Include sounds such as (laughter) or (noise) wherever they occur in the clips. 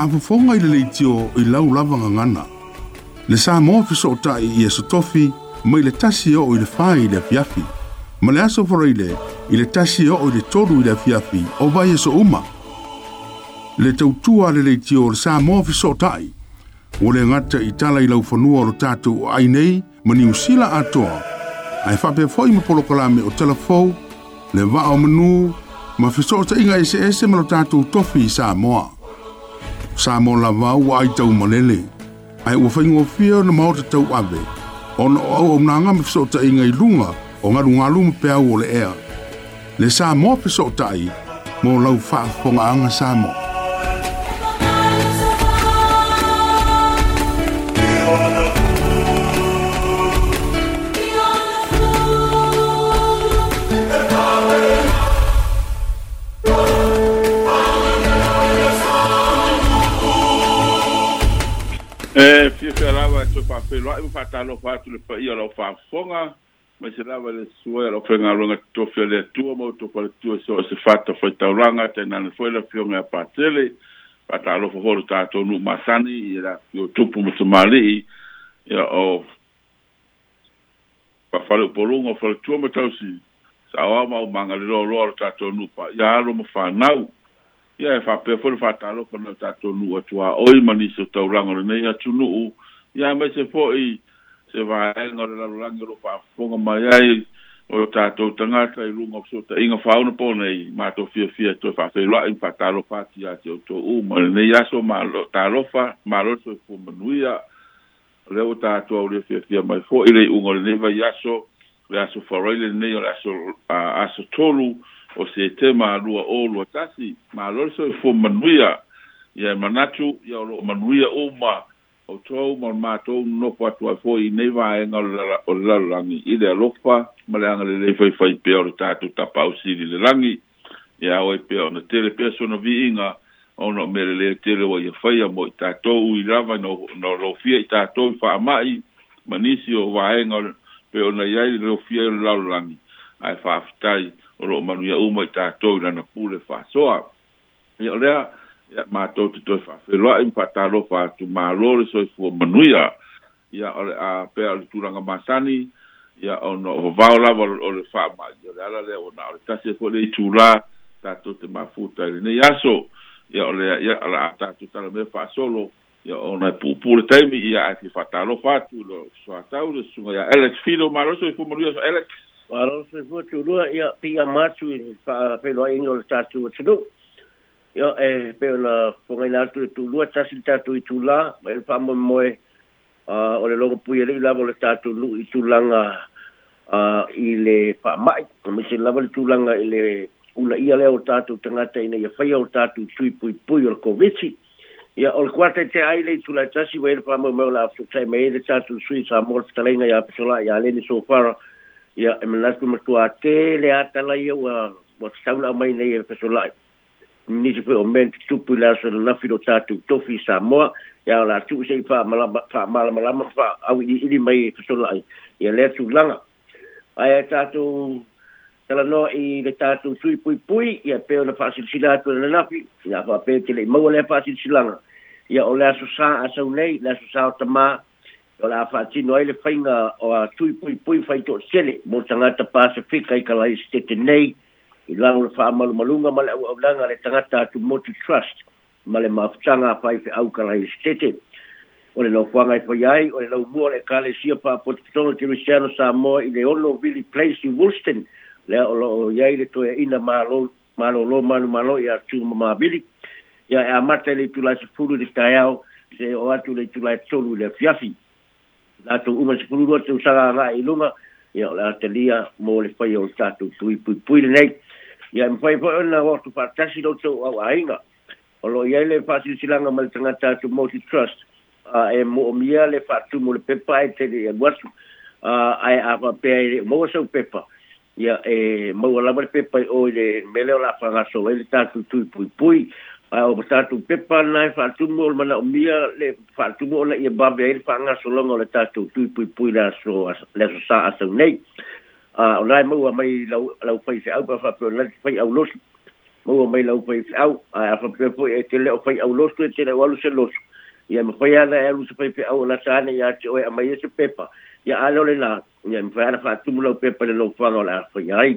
faafofoga i le leitio i lau lava gagana le sa mo fesootaʻi ia sotofi mai i le tasi oo i le fai i le afiafi ma le aso faraile i le tasi oo i le tolu i le afiafi o vai e so uma le tautua a le leitio o le sa mo fesootaʻi ua le gata i tala i laufanua o lo tatou aʻai nei ma niusila atoa ae faapea foʻi ma polokalame o talafou le va'a o manū ma fesootaʻiga eseese ma lo tatou tofi i sa moa sa mo la va wa ai tau mo lele ai u fa ngo fia no mo te tau ave on o o na nga mi so i ngai lunga o nga lunga lu pe o le air le sa mo pe so tai mo lau fa fo nga nga sa mo E le pea lava e toe faafeiloa'i e e ma faatalofa atu le paia lau faafofoga mai se lava le sua ia lau faigaluega totofi a le atua ma outou so se fatafai taulaga tainana foi lafioga e patele faatalofa holo tatou nuu masani ia lafio tupu ma tamāli'i ia o faafale o faletua ma tausi saoao ma aumaga le loaloa lo tatou nuu paia alo ma fanau ia e faapea foi le faatalofa na tatou nuu atu ma niso taulaga lenei atunuu ya mai se fo'i se vaega o le lalolagi o loo fa'afofoga mai ai o tatou tagata i luga o fesootaʻiga fauna pona i matou fiafia toe fa'afeiloa'i fa'atalofa ati iā te outou uma lenei aso malo talofa malo soifua manuia lea ua tatou aulia fiafia mai fo'i le iʻuga o lenei vai le aso farai lenei o le aso aso tolu o se tema alua olu atasi malo le soifua manuia ya e manatu ia o lo'o manuia uma o tau mo ma tau no po tu a foi nei va e en o la o la langi i de lopa ma le angle le foi foi peor ta tu ta pau si le langi ya o pe on te le peso no vi inga o no me le te le voi foi a mo ta tau i lava no no lo fi ta tau fa mai manisi o va en o pe on ya i lo fi o la langi ai fa ftai o lo manu ya o mo ta tau na pule fa soa e le ia mātou te toi whawheloa i tu atu mālo le soifua manuia ia o le a Ya, ya. ya masani ya, ono o vau lava o le whaamai ona o le tasi fo le i tūlā tātou te mafuta i lenei ya ia ya lea Ya ala a tātou tala ona e temi taimi ia ai te fa tu lo soatau le sunga ya Alex Filo mālo soifua manuia so Alex Arau se fua tūlua ia pia mātu i wha whenua ingo le tātua tunu. Ia e eh, pe ona fongaina atu tu lua tasi tatu i tula, e pa mo moe uh, o le longo pui ele lava le tatu lu i tulanga uh, i le pa mai, me se lava le tulanga i le una ia leo tatu tangata ina ia whaia o tatu tui pui pui o le kovitsi. Ia o le kuata te aile i tula tasi wa ele pa mo moe la afsutai me ele tatu sui sa mor fitalenga ia pesola ia leni sofara ia e menasku matua te le atala ia wa wa taula mai nei e pesolai. ni tu o men tu la so na filo tatu tu to fi sa mo ya la tu se fa mala mala mala mala fa a wi mai e so la ya le tu langa ai ta tu tala no i le ta tu tu pui pu i a pe na fasil si la tu na na fi ya fa pe ti le mo le fasil si ya o le so sa a so le le so sa o tama o la fa ti no le fainga o tu pui pui fa i to sele mo tanga ta pa se fi kai kala i ste te nei i lango le wha malu malunga male au au langa le tangata atu motu trust male mafutanga pai fe au karai stete o le lokuanga i poi ai o le lau mua le kale sia pa potitono ti Luciano Samoa i le ono vili place i Wulsten le o lo iai le toia ina malo malo lo malu malo i atu mama vili ia e amata le tulai sepulu le tayao se o atu le tulai tolu le fiafi la tu uma sepulu lo te usaga ngai lunga ia o le atelia mo le fai o le tatu tui pui pui le nei ya mpo ipo na wortu pa tasi lo tso au ainga olo yele pa si silanga mal tanga ta tu multi trust a e mo mia le pa tu mo le pepa e te ya e wasu a ai a pa pe mo so pepa ya e mo la mo pepa o le mele la pa na so le ta tu tu pui pui a o ta tu pepa na fa tu mo le mana mia le pa tu mo le ba be e le pa na so lo le ta tu tu pui pui la so le so sa a nei o lai maua mai lau lau fai se au pa fa pe lai fai au los maua mai lau fai se au a fa pe po e te leo fai au los te leo alu se los ia me fai ala e alu se fai pe au la tane ia te oe a mai se pepa ia alo le la ia me fai ala fa tumu lau pepa le lau fanga la fai ai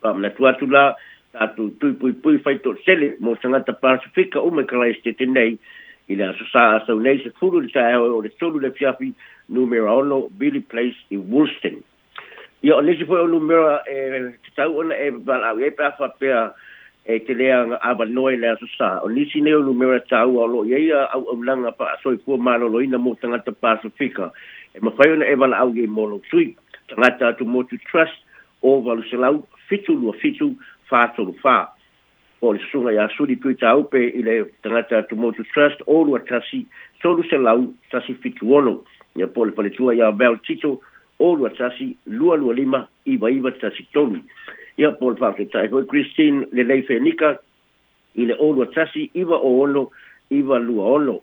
pa mna tuatu la tatu tui pui pui fai to sele mo sangata pasifika ume kalai ste te nei i le asosā asau nei se fulu le tae o le tolu le fiafi numero ono Billy Place i Woolston. Ia o lesi foi o numero e tau ona e wala e pa fa pe e te lea nga ava noi lea so sa. O nisi neo numero tau o lo ia au au langa pa asoi kua malo lo ina mo tangata Pasifika. E mawhai ona e wala au ge molo tui. Tangata atu motu trust o walu selau fitu lua fitu fātolu fā. O le sunga ia suri pui tau pe i le tangata atu motu trust o lua tasi tolu selau tasi fitu ono. Ia po le paletua ia Val Tito o lua tasi lua lua lima iwa iwa tasi tonu. Ia pol pake tae hoi Christine le lei fenika, i le o lua tasi Iba o ono iwa lua ono.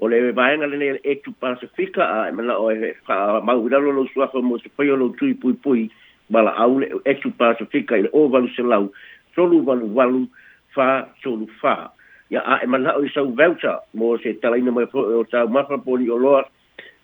O le baenga le nea e tu pasifika a e mana o e wha mau hiralo lo suafo mo se pai olo tui pui pui bala au le e tu pasifika i le o valu se lau solu valu valu fa solu fa. Ia a e o i sau velta mo se talaina mai o tau mapa poli o loa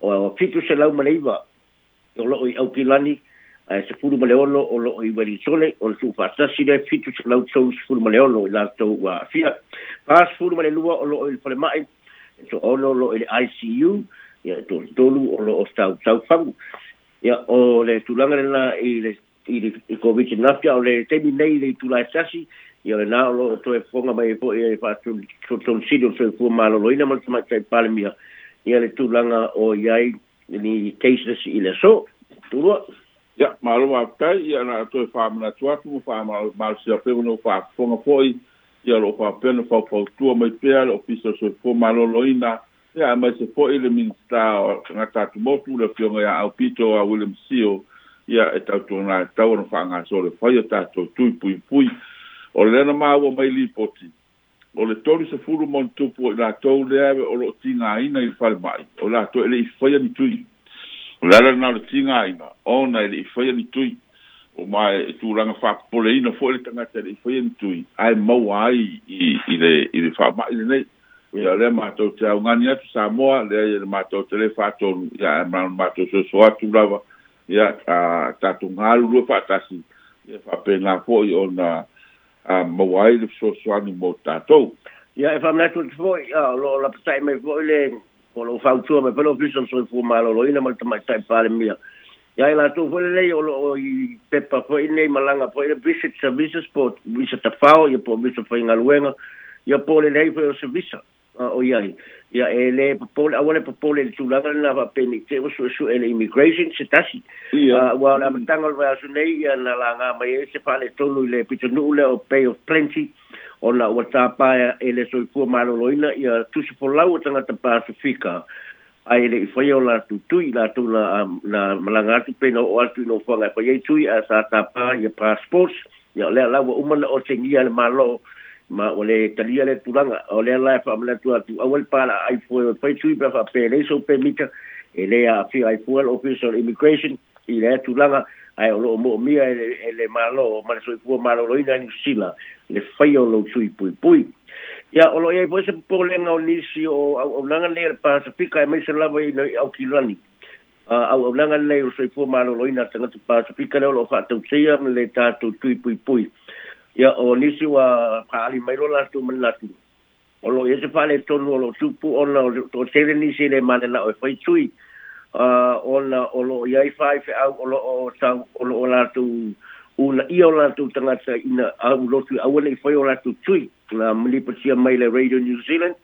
o a pitu se lau mana iwa o loo i au e se puru male e ono o loo i wari tole o su tupa le pitu se lau tau se puru male ono i la tau wa fia pas puru male lua o loo i le pole mai o loo i le ICU ya to tolu o loo o stau tau fangu e o le tulanga le na i le i le i covid nafia o le temi nei le tula e tasi Ia le nāo lo, to e fonga mai e po e e pa tūn sīdo, to e fua mālo lo, ina mātumai tai pālimia, ia le tulaga o iai ni caseless i le aso tulua ia maloma aftai ia na atoe faamanatu atu ma famalosiafeu nau faafofoga fo'i ia loo faapena faufautua mai pea le ofisa soifo maloloina ia e maise fo'i le minista o gata atumotu le afioga ia aupito a william sio ia e tautuana e tau ona faagaso le fai a tatou tui puipui o le lea na maua mai lipoti o le toli se furu mon tupu i lātou le ave o lo tinga aina i whare mai, o lātou ele i whaia ni tui. O la ala nao le tinga aina, o na ele i whaia ni tui, o mai e tū ranga whapole ina fo ele tangata ele i whaia ni tui, ai mau ai i, i, le, i le whare mai le nei. Ia yeah. lea mātou te aungani atu sā moa, lea ia le mātou te le whātou, ia e mātou mātou so so atu rawa, ia tātou ngāru rua whātasi, ia whāpena fo i ona, ia a mawai le so soani mo tatou ia e faamanatua le foʻi a o loo lapataʻi mai foʻi le o loo fautua mai pele o fiso soifua malōlōina ma le tamaitaʻi palemia ia e latou foʻi lelei o loo i pepa foʻi nei malaga foʻi le visit services po visa tafao ia po visa faigaluega ia po lelei foʻi o se visa o iai uh, ya ele eh, popole awole popole tu la la va penite o su su ele immigration se tasi ah, wa la mtanga va su nei ya na la nga mai se fa le tolu le pito nu le o pay of plenty ona o ta pa ele so ku malo loina ya tu su pola o tanga ta pa su fika ai le foi o la tu tu la tu la na malanga tu pe no o tu no fa la pa ye tu ya sa ta pa ye passport ya le la o mo o tingi al malo ma ole le talia le tulanga o le la fa e mala tua tu awel pala ai fo pai chui pa fa pe leso pe mika e a fi ai fo official immigration i le tulanga ai o mo mi ai e, e, le malo o mala so fo malo lo ina ni sila le fai o lo chui pui pui ya o lo ai fo se po le no ni o o langa le pa se pika e mai se la vai no au kilani lani a o langa le so fo malo lo ina tanga tu pa se pika le lo fa tu sia le ta tu pui pui ia o oh, nisi ua paali mai lo latu man latu o lo ia e se fale tonu o lo tupu ona o tere nisi le manena o e fai tui ah, ona o lo iai fai fe au o lo o tau o lo o latu una ia o latu tangata ina au lotu au ana i fai o latu tui na mlipatia mai le Radio New Zealand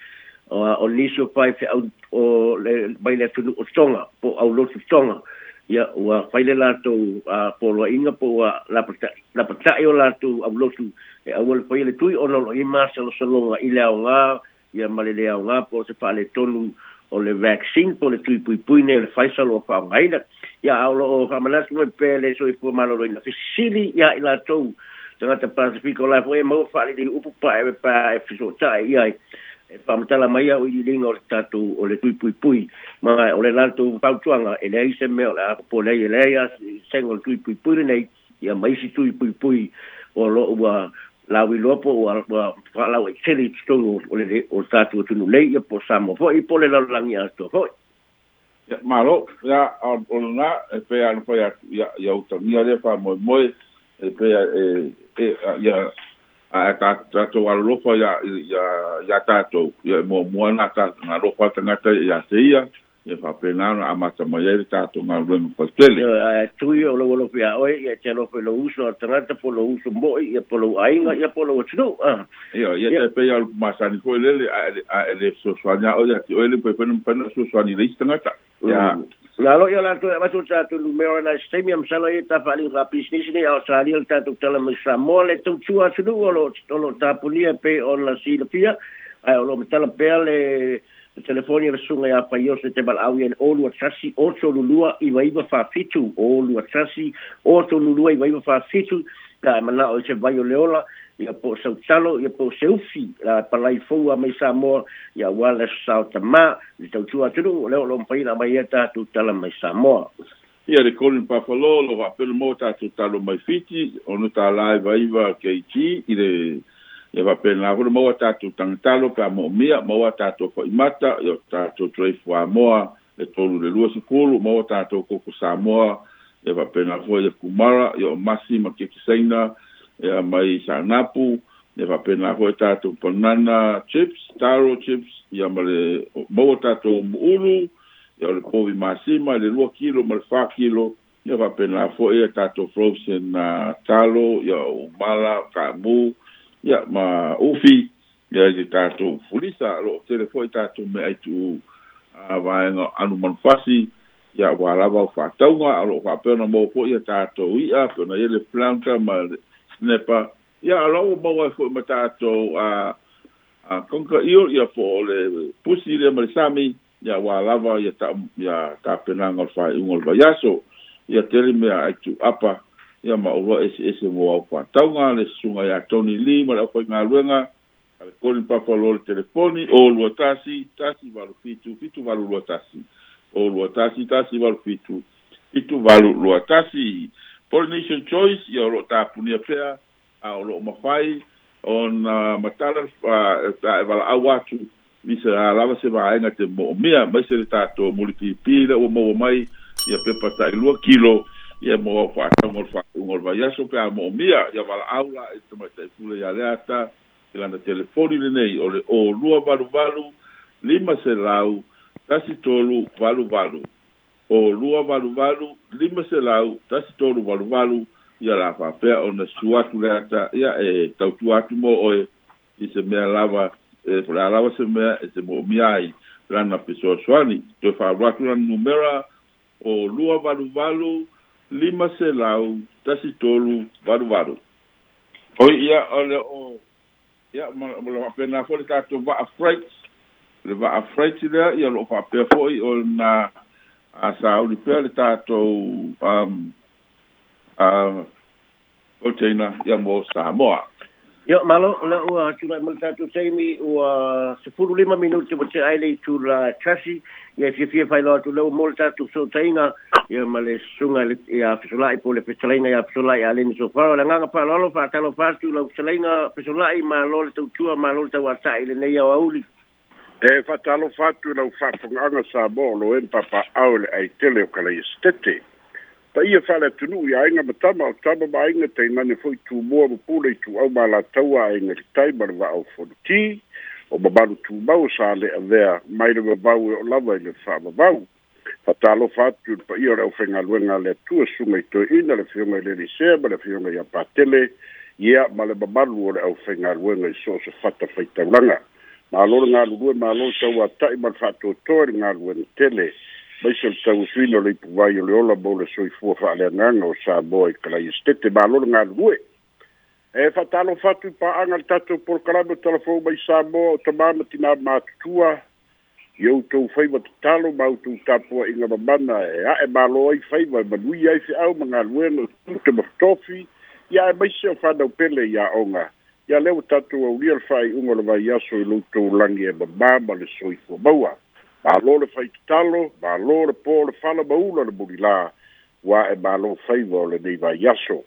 ah, o nisi o fai fe au o le mai le tunu o tonga po au lotu tonga ya wa faile la to a polo inga po wa la la pata yo la to a blotu e a wol faile tu o no i ma se lo se lo i la nga ya ma le le nga po se fa le tonu o le vaccine po le tui pui pui ne le faisa lo fa nga ya a lo o fa ma las mo pe le so i po ma lo ina fi sili ya i la to tanga te pasifiko la fo e mo fa le di upu pa e pa e fiso ta i ai e eh, pamatala mai au i ringa o le o le tui pui pui ma o le lantu pautuanga e nei se a tui pui pui nei tui pui pui o lo ua lopo o whalau e o le o po le lalangi o e le a ta ya alolofa ya ya ia tatou ia muamua na galofa tagata ya se ia ya faapegana ya e amata mai ai le tatou galuega faitele tui o lau ya aoe ia ya lo i lo uso atalata po lo uso mo'i e e ya po lou aiga ya po lou atunuu ia ya te pei ya masani foi lele ae le soasoani aoe ia te oe le paipena mapana soasoani leisi tagata ya Nalo ia lato e watu tātou numero na sistemi am sala e tapa ali ka business ni au sari al tātou tala me sa mole tau tua sunu olo olo tāpunia pe on la silapia ai olo metala pea le telefonia le sunga ya pa yose te bal au yen olu atasi oto lulua iwa iwa fa fitu olu atasi oto lulua iwa iwa fa fitu ka mana o se vai o leola ia po sau talo ia po se ufi la palai fou a mai sa mo ia wala sa ta ma i tau tua tunu leo lo mpai na mai eta tu tala mai sa mo ia le kolin pafalo lo va pelo mo ta tu talo mai fiti ono ta la va iva ke ti i le ia va pelo na hono mo ta tu tang talo ka mo mia mo ta tu ko imata ia ta tu trei fo mo le tolu le lua sikulu mo ta tu ko ko sa mo ia va pelo na fo le kumara ia masi ma ke kisaina e a mai sa napu ne va pe na hoeta tu panana chips taro chips e a mai bota tu ulu e o le povi masima le lua kilo mal fa kilo ne va pe na fo e ta tu frozen na talo e o mala kabu e a ma ufi e a ta tu fulisa lo telefoni ta tu me ai tu a va no anu man fasi ya wala va fa tonga lo va pe na mo fo e ta tu i a pe na ele planta mal Ne pa, ya la ou mwaway fwoy mwata ato a kongka iyo, ya pou ole pwisi li a marisami, ya wala wala, ya ta penan ngol fwa, yon ngol vayaso, ya teri me a aityu apa, ya ma wala ese mwawaw pa. Taw nga, le su nga ya Tony Lee, mwala wakoy nga lwenga, ale konin pa walo le telefoni, ou lwa tasi, tasi walo fitu, fitu walo lwa tasi, ou lwa tasi, tasi walo fitu, fitu walo lwa tasi, Polynesian Choice ia o loo tapunia pea a o loo mafai ona uh, matala e uh, valaau atu isa alava se vaega te mo moomea mai se le tatou mulipipi le ua maua mai ia pepa taʻilua kilo ia mo au faatauga o le faauga o le vaiaso pe a moomia ia valaau la e tamaitaʻifule iā lea ata i lana telefoni nei o le ōlua valuvalu lima selau tasi tolu valuvalu o lua valuvalu lima selau tasi tolu valuvalu ia la faapea ona suatu le ata ia e tautu atu mo oe i se mea lava e la lava se mea e se moomia ai lana fesoasoani toe faalu atu lana numera o lua valuvalu lima selau tasi tolu valuvalu oi ia o o ia ma le faapena foi le tatou va'a freight le va'a freight lea ia lo'o faapea fo'i o na a sa uri pia le tātou um, uh, um, proteina ia mō Samoa. Yo, malo, le ua tūrai mō tātou teimi ua se puru lima minuti mo te aile i tū la chasi ia fia fia whai loa tū leo mō tātou so teinga ia ma le sunga i a fesolai po le fesolainga i a fesolai a leni so whara le nganga pā lolo pā talo pātū la fesolainga fesolai ma lole tau tua ma lole tau atai le neia o auli. e fatalo fatu la fa fanga sa bolo en papa aule ai tele o kala istete pa ia fala tu nu ia inga matama o taba ba inga te nane foi tu mo o pula tu au la taua ai ngai tai bar va o ti o babalu tu ba o sa le avea mai le ba e o lava le fa ba ba fatalo fatu pa ia o fenga luenga le tu su mai to ina le fio mai le rise ba le fio mai a patele ia male babalu o le fenga luenga i so se fatta fai taulanga malo nga lulu malo sa wa ta i ma nga lulu tele mai sa ta u swi no le pu vai le ola bo le soi fu fa le nga no sa boy kala i stete malo nga lulu e fa ta lo fa tu pa anga ta tu por kala bo ta lo fu mai sa bo ta ma ma ti na ma tua yo to fai ma ta lo ma tu ta po i nga ma na e a e malo i fai ma ma lui ai se au ma nga lulu no tu te ma tofi ya mai se fa da pele ya onga ia lea ua tatou aulia le faaiʻuga le vaiaso i loutou lagi e mamā ma le soifua maua mālō le faitatalo mālō le pō le fala Baula le mulilā ua e mālō faiva o lenei vaiaso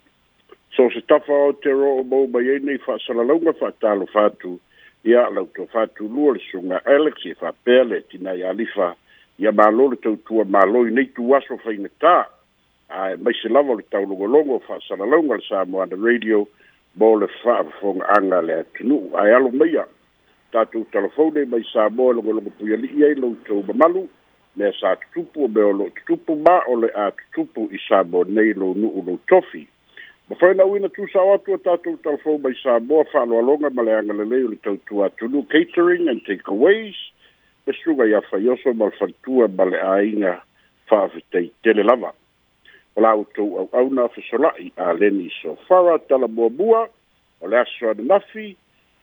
so se tafa o te roo mou mai ai nei fa'asalalauga fa'atalofa atu ia lautou fatulua le suga alex e fa'apea le tina i alifa ia mālō le tautua mālō i nei tuaso faigatā ae maise lava o le taulogologo fa'asalalauga le sa moana radio mo le fa'afogaaga le atunuu ae alo maia tatou talafone mai sa moa e logologo pui ali'i ai loutou mamalu mea sa tutupu o mea o lo'o tutupu ma o le a tutupu i sa moa nei lou nu'u lou tofi ma fainauina tusao atu o tatou talafou mai sa moa fa'aloaloga ma le agalelei o le tautua atunu catering and takeaways e suga ia faioso ma le fanitua ma le aiga fa'afetaitele lava Palau to au au na fesola'i a leni sofara talabuabua o le aso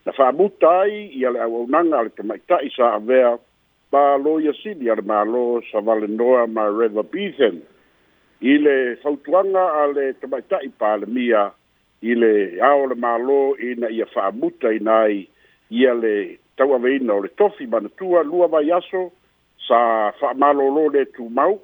na fa'amuta ai ia le auaunaga a le tamaita'i sa avea ba ia sili a le mālō savalenoa ma reva bethen i le fautuaga a le tamaita'i palemia i le ao le ina ia fa'amuta ina ai ia le o le tofi manatua lua vai aso sa fa'amālōlō le tumau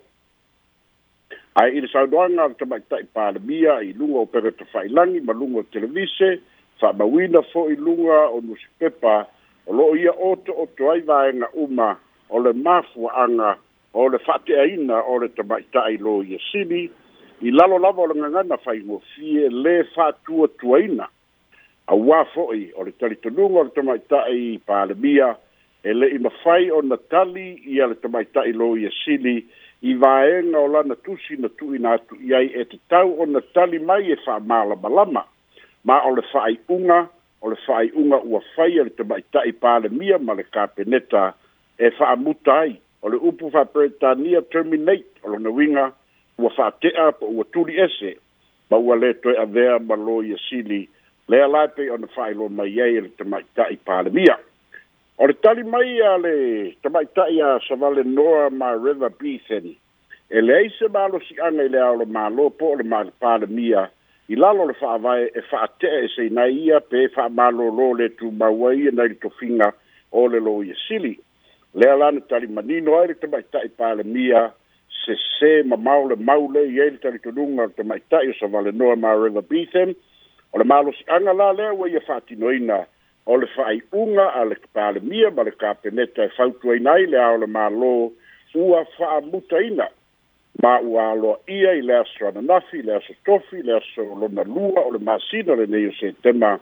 ai ile sa do nga ta ba ta pa le bia i lungo o pere to fai langi ma lungo o televise fa ma wina fo i lunga o no sipepa o lo ia o to o to ai vai na uma o le mafu anga o le fate aina o le ta ba ta i lo ia sibi i lalo lava o le nga na fai mo fie le fa tu o tu aina a wa fo i o le tali to lungo o le ta ba ta i pa le bia e le i ma fai o na tali i a le ta ba ta i lo ia sibi i vaega o lana tusi na tuuina atu i ai e tau o na tali mai e malama. ma o le fa'ai'uga o le fa'ai'uga ua faia le tama'ita'i palemia ma le kapeneta e fa'amuta ai o le upu fa'apretania terminate o lona uiga ua fa'ate'a po ua tuli ese ma ua lē a avea ma loia sili lea lae pei ona fa'ailo mai ai e le tama'ita'i palemia O le tali mai a le tamaitai a savale noa ma River Beatheni. E le ai se malo si anga le ao le malo le ma le mia. i lalo le whaavae e whaatea e se nai ia pe wha malo lo le tu mawai e nai le tofinga o le lo i sili. Le alana tali manino ai le tamaitai palemia se se ma maule maule i ele tali tununga le tamaitai o savale noa ma River Beatheni. O le malo si anga la lea wa ia whaatinoina. o le faaiʻuga a le palemia ma le kapeneta e fautuaina ai lea o le mālō ua faamutaina ma ua aloaʻia i le aso ananafi le aso tofi le aso lona lua o le masina lenei o setema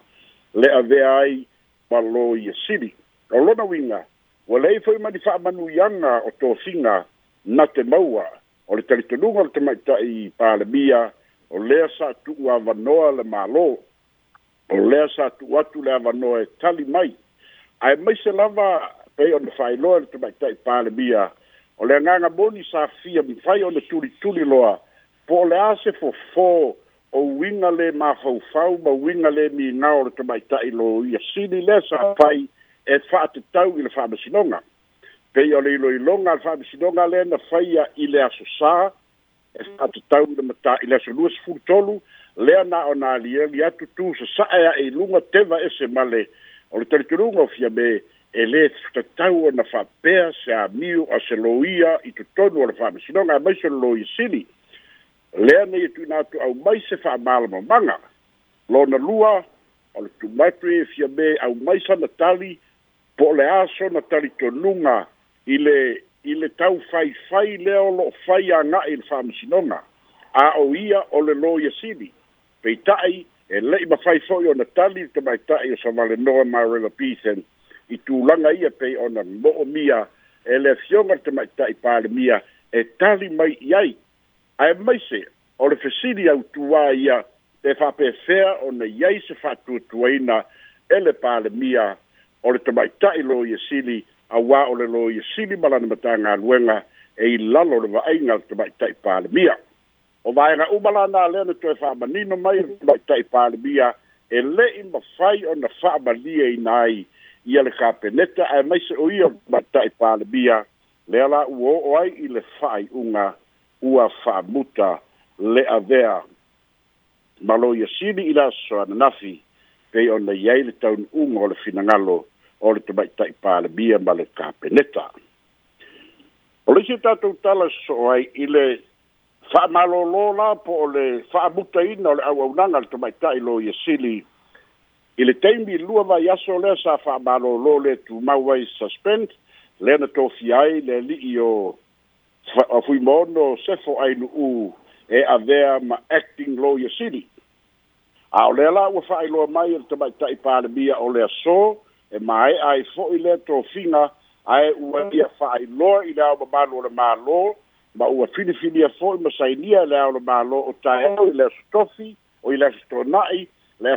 le avea ai ma lo ia sili o lona uiga ua leai foʻi ma ni faamanuiaga o tofiga na te maua o le talitonuga o le tamaʻitaʻi palemia o lea saatuu avanoa le mālō o lea sa tu atu le ava noe tali mai ai mai se lava pei ona fai loa le tamai tai pale mia o le nganga boni sa fia mi fai ona tuli tuli loa po le ase fo fo o winga le ma fau fau ma winga le mi ngao le tamai tai lo ia sili le sa fai e fa te tau i le fama sinonga pei ole ilo ilonga le fama sinonga le na fai ia i le aso sa e fa te tau i le mata i le aso luas furtolu lea na ona na aliagi e- atu tu sasa'a ia e i luga teva ese male o le talituluga o fia me e lē tatau ona fa'apea se amiu a se loia i totonu o le fa'amasinoga e maiso le loia sili lea nei e tuina atu au mai se fa'amalamaga lona lua o le tumatu e fia me au mai sana tali po o le aso na talitonuga i le i le tau faifai lea o lo'o fai aga'i i le fa'amasinoga a o ia o le loia sili peita'i e le'i mafai fo'i ona tali te maita'i o savalenoa marela pisen i tulaga ia pei ona mo'o mia e le afioga te maita'i palemia e tali mai i ai ae maise o le fesili autuā ia e fa'apefea ona iai se fa'atuatuaina e le palemia o le tai lo ia sili auā o le lo ia sili ma matanga matagaluega e i lalo le va'aiga le tamaita'i palemia o vaega'uma na lea toe fa'amanino mai ta e i palemia e le'i mafai ona fa'amaliaina ai ia le kapeneta ae maise o ia mata'i palemia lea la'u o'o ai i le fa'ai'uga ua fa'amuta le avea ma lo ia sili i laso ananafi pei ona i ai le taunu'uga o le finagalo o le tamaita'i palemia ma le kapeneta o le isi tatou tala so'o ai i le fa'amalōlō la po o le fa'amutaina o le auaunaga le tamaita'i lo ia sili i le taimi lua vai aso lea sa fa'amalōlō le tumau ai suspend lea na tofia ai le ali'i o o sefo ainu'ū e avea ma acting lo ia sili a o lea la ua fa'ailoa mai e le tamaita'i palemia o le aso e mae'a ai fo'i lea tofiga ae ua mm. ia fa'ailoa i le ao o le mālō ma ua filifilia fo'i ma sainia le ao mālō o taeao i le tofi o i le aso to'ana'i le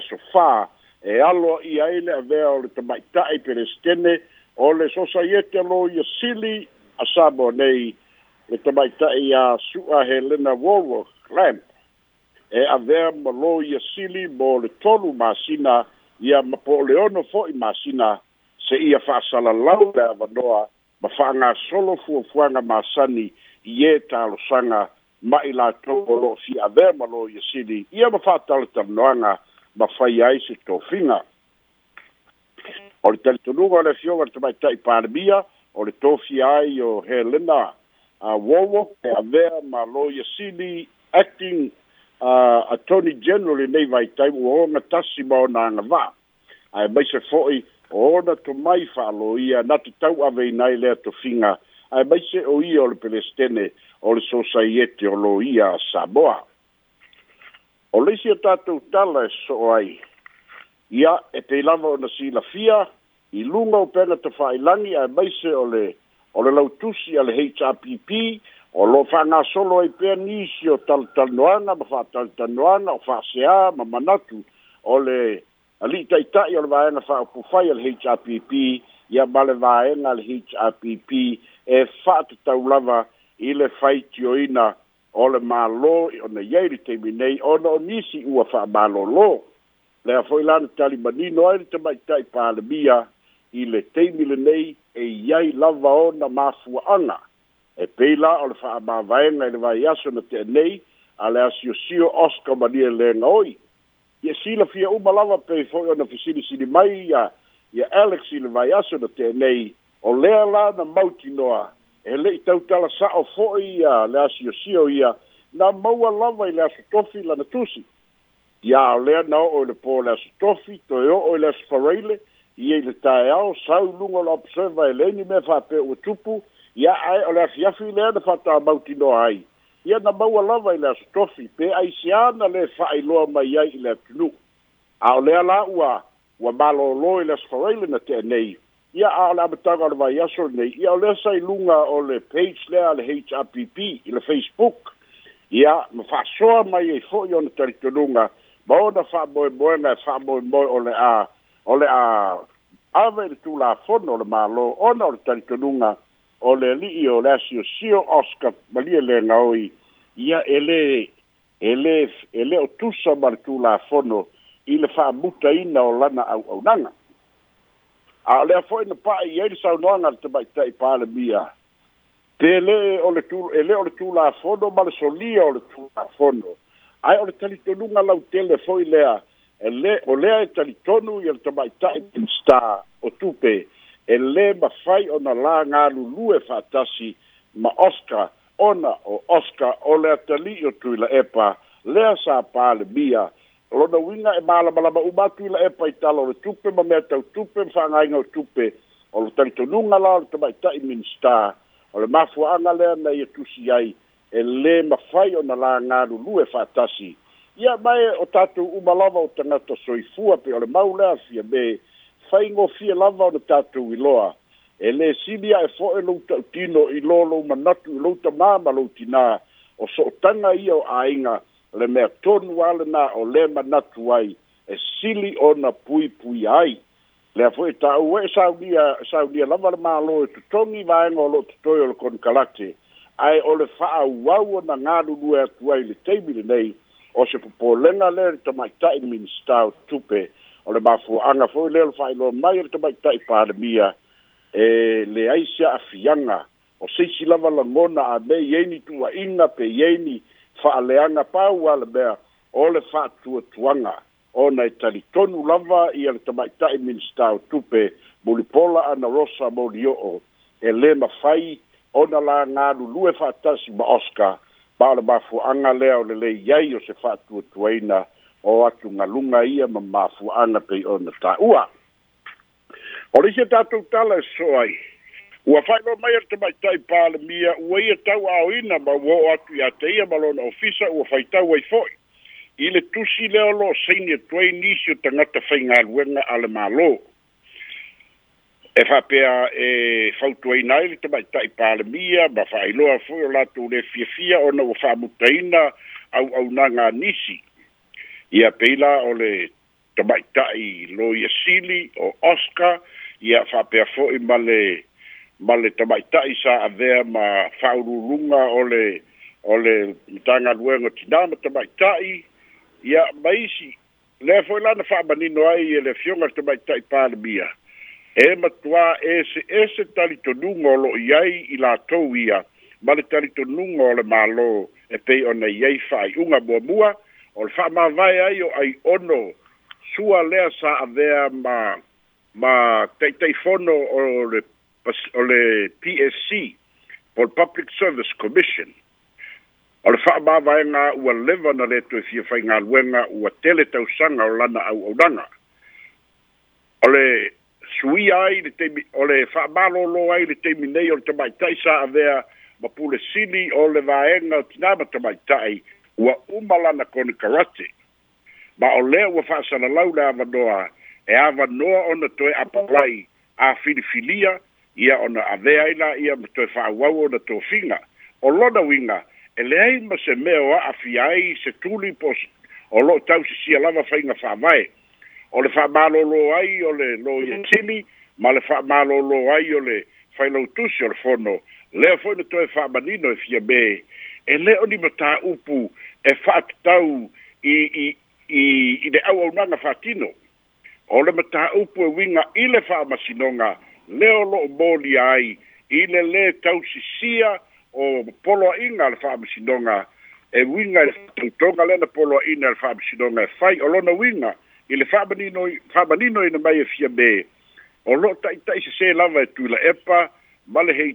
e alo a'i e le avea o le tama'ita'i pelestene o le sosaiete l'o ia sili a nei le tama'ita'i iā su'a helena wowo clamp e avea ma lō ia sili mo le tolu masina ia ma po o masina se ia fa'asalalau le avanoa ma fa'agasolo fuafuaga masani ie talosaga ma'i latou o lo'o si avea ma lo iasili ia ma fa'ataletalanoaga ma fai ai se tofiga o le talitonuga o le afioga le tamaita'i palemia o le tofia ai o helena auoo e avea ma lo iasili acting uh, attorney general i nei vaitai ua oga tasi ma ai agava ae maise fo'i o ona tomai fa'aloia na tatau aveina ai lea tofiga ae mai se o ia o le pelestene o le sosaiete o lo ia saboa o leisi o tatou tala e soo ai ia e peilava ona silafia i luga o pena te fa'ailagi ae mai se o le o le lautusi a le hpp o loo fa'agasolo ai pea nisi o talatalanoaga ma fa'atalatalanoaga o fa'aseā ma manatu o le ali'itaita'i o le vaega fa'aupufai a le hpp ia male vaega le hpp e fa'atatau i le faitioina o le mālō ona iai le taimi nei ona o nisi ua fa'amālōlō lea foi lana talimanino ai le tamaitai palemia i le teimi lenei e iai lava ona mafua'aga e pei la o le fa'amāvaega i le vaiaso na teanei a le asiosio oscar manielega oi ia silafia uma lava pei foi ona fesilisili mai ia uh, ya alex i le vai aso na tenei o lea la na mauti noa e le'i tautala sa'o fo'i ia le asiosio ia na maua lava i le aso tofi lana tusi ia o lea na o'o i le pō le aso tofi toe o'o i le aso faraile ia i le taeao sauluga o la observa e leini mea fa'ape ua tupu ia ae o le afiafi lea na fa'ataumauti noa ai ia na maua lava i le tofi pe aisiā na lē fa'ailoa mai ai i le atunu a o lea la ua ua malōlō i le asofarailana teʻanei ia a o le amataga o le vaiaso lenei ia o lea sailuga o le page lea a le hrpp i le facebook ia ma fa'asoa mai ai e fo'i ona talitonuga ma ona fa'amoemoega e fa'amoemoe o le a o le a ave i le tulafono o le mālō ona o le talitonuga o le ali'i o le asiosio oscar malie lega oi ia e lē e, e o tusa ma le tulafono i le fa'amutaina o lana au'aunaga a o lea fo'i na pa'i ai le saunoaga le tamaita'i palemia pe lē o le tu e lē o le tulafono ma le solia o le tulafono ae o le talitonuga lautele fo'i lea e lē o lea e talitonu ia le tamaita'i minista o tupe e lē mafai ona lā galulue fa'atasi ma oscar ona o oscar o le atali'i o tuila epa lea sa palemia lona winga e malamalama umaki la epa itala o le tupe ma mea tau tupe ma faagaiga o tupe o lo talitonuga la o le tamaʻitaʻi minista o le mafuaaga lea na ia e tusi ai e le mafai ona e fatasi ia mae o tatou uma lava o tagata soifua pe o le mau lea fia me faigofie lava ona tatou iloa e le sili a e foʻe lou tautino i lo lou manatu i lou tamā ma lou o so otaga ia o āiga le mea tonu ale na o le manatu ai e sili ona pui pui ai le foi ta u e saudia saudia lava le malo e tutongi vaenga o lo tutoi o le konkalate ai o le faa wau o na ngadu lue atu ai le teimile nei o se popo lenga le le tamaita i minista o tupe o le mafu anga foi le le fai lo mai le tamaita i pademia e le aisia afianga o seisi lava la ngona a me yeni tua inga pe yeni fa'aleaga paua e le mea o le fa'atuatuaga ona e talitonu lava ia le tama'ita'i minista o tupe mulipola ana rosa molio'o e lē mafai ona la galulue fa'atasi ma oscar ma o le mafua'aga lea o lelei iai o se fa'atuatuaina o atu galuga ia ma mafua'aga pei ona ta'ua o le isi tatou tala e so'o ai ua fa'ailo mai ata maitai palemia ua ia tau aoina ma ua o atu iā te ia ma lona ofisa ua faitau ai fo'i i le tusi lea o loo senia e tuai nisi o tagata faigaluega a le mālō e fa'apea e fautuaina ai le tamaita'i palemia ma loa fo'i o latou le fiafia ona ua fa'amutaina auaunaga nisi ia pei la o tai lo loiasili o oscar ia fa'apea fo'i ma le ma le tamaitaʻi sa avea ma fa'aululuga o le o le tagaluega tinā ma tamaitaʻi ia ma isi lea fo'i lana fa'amanino ai e le afioga le tamaitaʻi palemia e matuā ese'ese talitonuga o lo'o i ai i latou ia ma le talitonuga o le mālō e pei ona i ai fa'ai'uga muamua o le fa'amavae ai o aiono sua lea sa avea ma ma taʻitaʻifono o le o le PSC, for Public Service Commission. O le wha mawaenga ua lewa na leto e fiawhai ngā luenga ua tele tau sanga o lana au au danga. O le sui ai, o le wha mālolo ai, le teimi nei o le tamai taisa a vea, ma pule sili o le vaenga o tinama tamai tai, ua umalana koni karate. Ma o lea ua wha sana lau le avanoa, e avanoa ona toe apalai a filifilia, ia ona avea ila ia mto e whaawau o na tō whinga. O lona winga, e leai ma se mea o a fiai se tūli po o lo tau se sia lava whainga whaamae. O le whaamalolo ai o le lo i a e mhm. tini, ma le lo ai o le whainau tusi o le fono. Lea fwoi tō e whaamanino e fia me, e le oni ma tā upu e whaatau tau i, i, i, i au au nanga whaatino. O le ma upu e winga i le whaamasinonga, leo lo'o moli ai i le lē tausisia o polo a le fa'amasinoga e uiga i le faatautoga lea na poloaʻiga e le fa'amasinoga e fai o lona uiga i le fa'amanino fa'amanino ina mai e fia me o lo'o ta'ita'i se lava e tuila epa ma le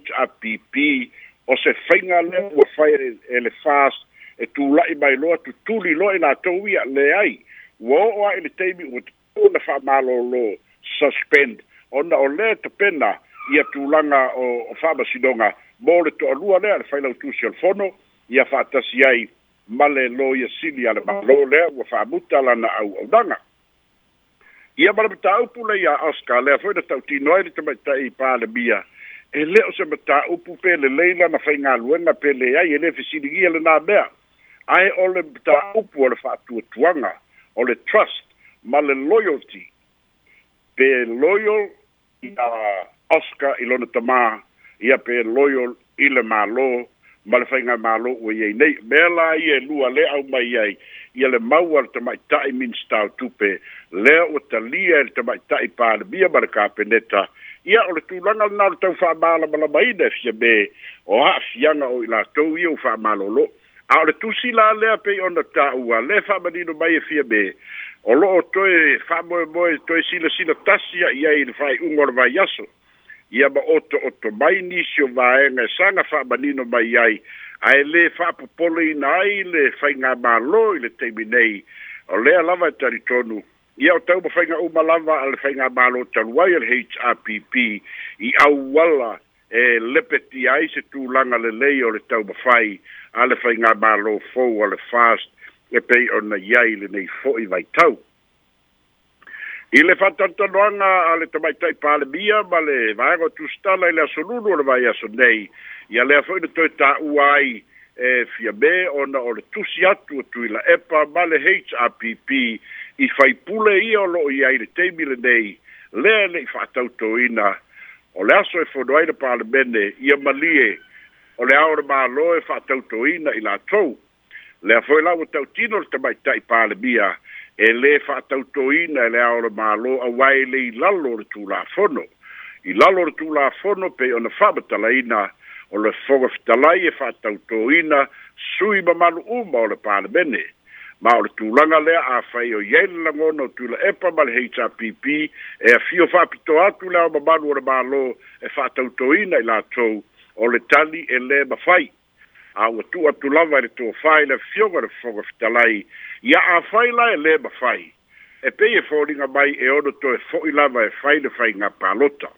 o se faiga lea ua fai e-, e le fas e tula'i mai loa tutuli loa i latou ia le ai ua o a i le taimi ua tatū na fa'amālōlō suspend ona o lē tapena ia tulaga o o fa'amasinoga mo le to'alua lea le failautusi o le fono ia fa'atasi ai ma le lo ia sili a le mālō lea ua fa'amuta lana au'aunaga ia ma le mataupu le iā oscar lea foi na tautino ai le tamaita'i palemia e lē o se mataupu pe lelei lana faigaluega pe leai e lē fesiligia lenā mea ae o le mataupu o le fa'atuatuaga o le trust ma le loyalty pe loyal ia oscar i lona tamā ia pe loyo i le mālō ma nei mea la ia e lua le au mai ai ia le maua le tamaʻitaʻi minstau tupe lea ua talia e le tamaʻitaʻi palemia ma le kapeneta ia o le tulaga lana o le tau fa'amālamalamaina e fia me o ha'afiaga o i malolo ia u fa'amālōlō a le tusi la lea pei o loo toe fa'amoemoe toe silasila tasi a'i ai le fa'aiʻugaole vaiaso ia ma oto oto mai nisi o vaega e saga fa'amanino mai ai ae lē fa'apopoloina ai le faiga mālō i le taimi nei o lea lava e talitonu ia o tau ma faiga uma lava a le faiga mālō talu ai a le hrpp i auala e lepeti ai se tulaga lelei o le tau mafai a le faiga mālō fou a le fast e pei ona iai lenei fo'i vaitau i le faatalotaloaga a le tamaitai palemia ma le vaega tusitala i le aso lulu o le vaeaso nei ia lea fo'i le toe ta'ua ai e fia me ona o le tusi atu o tuila epa ma le hrpp i faipule ia o lo'o iai le teimi lenei lea le'i fa'atautoina o le aso e fono ai le palemene ia malie o le ao le mālo e fa'atautoina i latou la le a foi lau tau tino le tamai tai pāle mia, e le fa tau toina e le aora mālo a wai le i lalo le tū la fono. I lalo le tū la fono pe o na whabatala ina, o le fonga fitalai e fa tau toina, sui ma malu uma o le pāle mene. Ma o le tū langa le a whai o yei langono tū la epa ma le heita pipi, e a fio fa pito atu le aora mālo e fa tau toina i la tō, o le tali e le ma fai aua tuuatulava i le tuafai le fioga le fofogafitalai ia a fai la e lē mafai e pei e foliga mai e ono toe fo'i lava e fai le faiga palota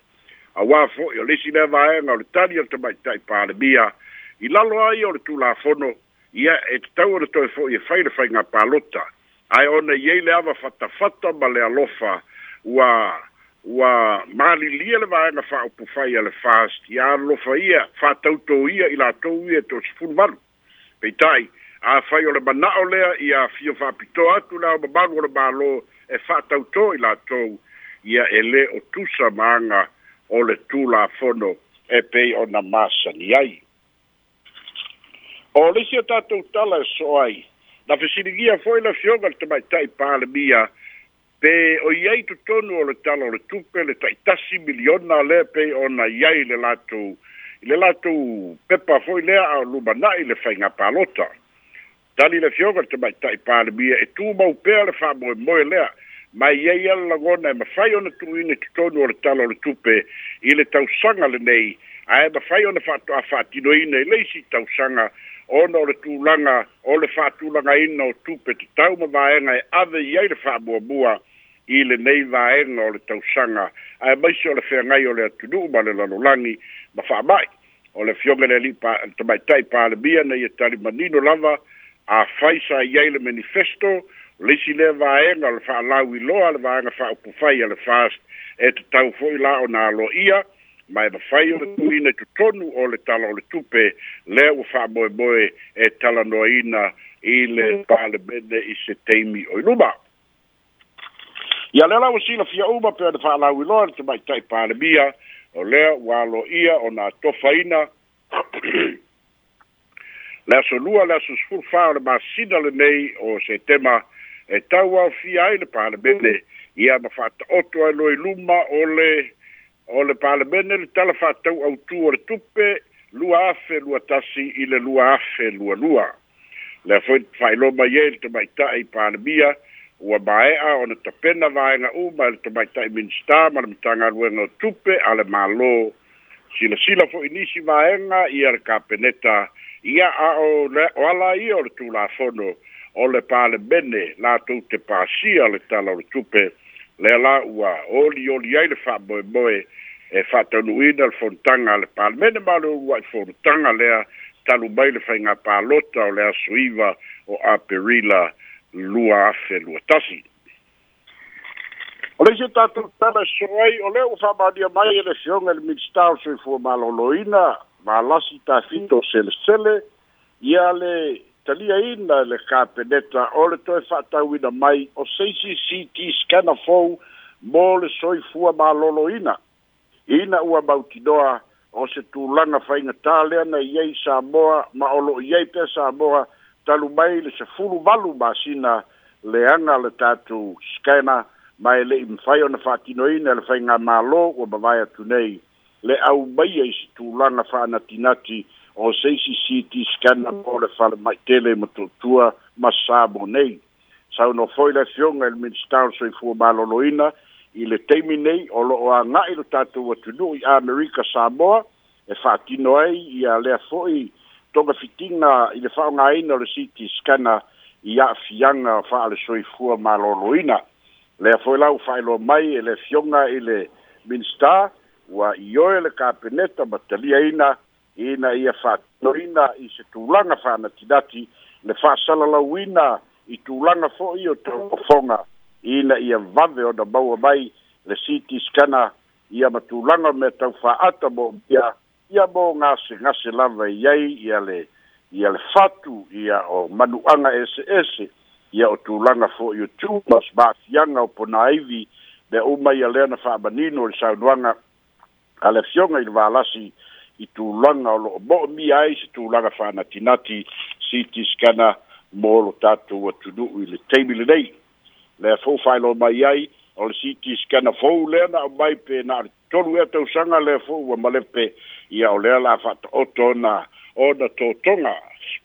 auā fo'i o lisi le vaega o le tali o le tamaitaʻi palemia i lalo ai o le tulafono ia e tatau e e ona toe fo'i e fai le faiga palota ae ona i ai le ava fatafata ma le alofa ua ua malilia le vaega fa'aupufai a le fast ia alofa ia fa'atautou ia i latou ia to sifulu malu peita'i afai o le mana'o lea ia fio fa'apito atu lea o mamalu o le mālō e fa'atautō i latou ia e lē o tusa maaga o le tulafono e pei ona masani ai o lisi o tatou tala e so ai na fesiligia fo'i le fioga le tamaita'i palemia pe o iai tonu o le talo o le tupe le taitasi miliona pe o na iai le latu le latu pepa fo'i lea a o lumana'i le faiga palota tali le fioga tai pale mia e mau pea le moe lea ma iai ala lagona e mafai ona tu tonu o le talo o le tupe i le nei a e mafai ona tino fa'atinoina i le isi ona o le tulaga o le ina o tupe tau ma vaega e ave iai le fa'amuamua Ile lenei vaega o le tausaga ae maisi o le feagai o le atunuu ma le lalolagi ma fa'ama'i o le fioga le ali'i tamaitai palemia na ia e talimanino lava a sa Yale le manifesto leisi lea vaega o le fa'alau iloa le vaega fa'aupufai a le fast et tatau fo'i la ona alo ia ma e mafai le tuina totonu le tupe lea ua fa'amoemoe e talanoaina i le palemene i se o ia lea lau silafia uma pe ona fa'alauiloa le tamaita'i palemia o lea ua alo ia ona tofaina le (clears throat) aso lua le asusufulu fa o le masina lenei o setema e tau aofia ai le palemene ia ma fa'ata'oto ai loi luma o le o le palemene le tala fa'atau autū o le tupe lua afe lua tasi i le lua afe lualua lea foi fa'ailoa mai ai e, le tamaita'i palemia ua maeʻa ona tapena vaega uma i le tamaitaʻi minista ma le matagaluega o tupe a le mālō silasila foʻi nisi vaega ia le kapeneta ia ao le o ala ia o le tulafono o le palemene latou te pasia le tala o le tupe lea la ua olioli ai le faamoemoe e faatanuina le fonotaga a le palemene ma lou lua i fonotaga lea talu mai le faigā palota o le aso iva o aperila luafeluatasi o le se tatou tala soai o le ua faamālia mai e le feoga i le minista o soifua malōlōina malasi tafito selesele ia le taliaina le kapeneta o le toe fa'atauina mai o seisi ct scanner fou mo le soifua malōlōina ina ua mautinoa o se tulaga faigatā lea na i samoa ma o lo'o samoa talu mai le se fulu valu masina leaga le tatou skena mai e le'i ona fa'atinoina le faiga mālō ua mavae atu nei le au maia i se tulaga fa'anatinati o se icct skana po le falemaitele ma tuatua ma sa nei sauno foi le e i le o soifua i le i amerika samoa e fa'atino ai ia fo'i togafitiga i le fa'aogāina o le city scanner i a'afiaga fa'ale soifua malōlōina lea foi lau fa'ailoa mai e le fioga i le minista ua ioe le kapeneta ma taliaina ina ia fa'atinoina i se tulaga fa'anatinati le fa'asalalauina i tulaga fo'i o tauofoga ina ia vave ona maua mai le city scanner ia matulaga mea taufa'ata mo ia ia mo se lava yai ai ia le ia le fatu ia o manu'aga ss ia o fo fo'i o tuma o se ma'afiaga o pona aivi mea uma ia lea na fa'amanino o le saunoaga a le afioga i le valasi i tulaga o lo'o mo'o mia ai se tulaga fa'anatinati siti skana mo lo tatou atunu'u i le taimi le fo fa lo mai ai o si ti skana fo lea na o mai pe na tolu ia e tausaga le foʻu ua malepe ia o lea la faatoʻoto ona ona totoga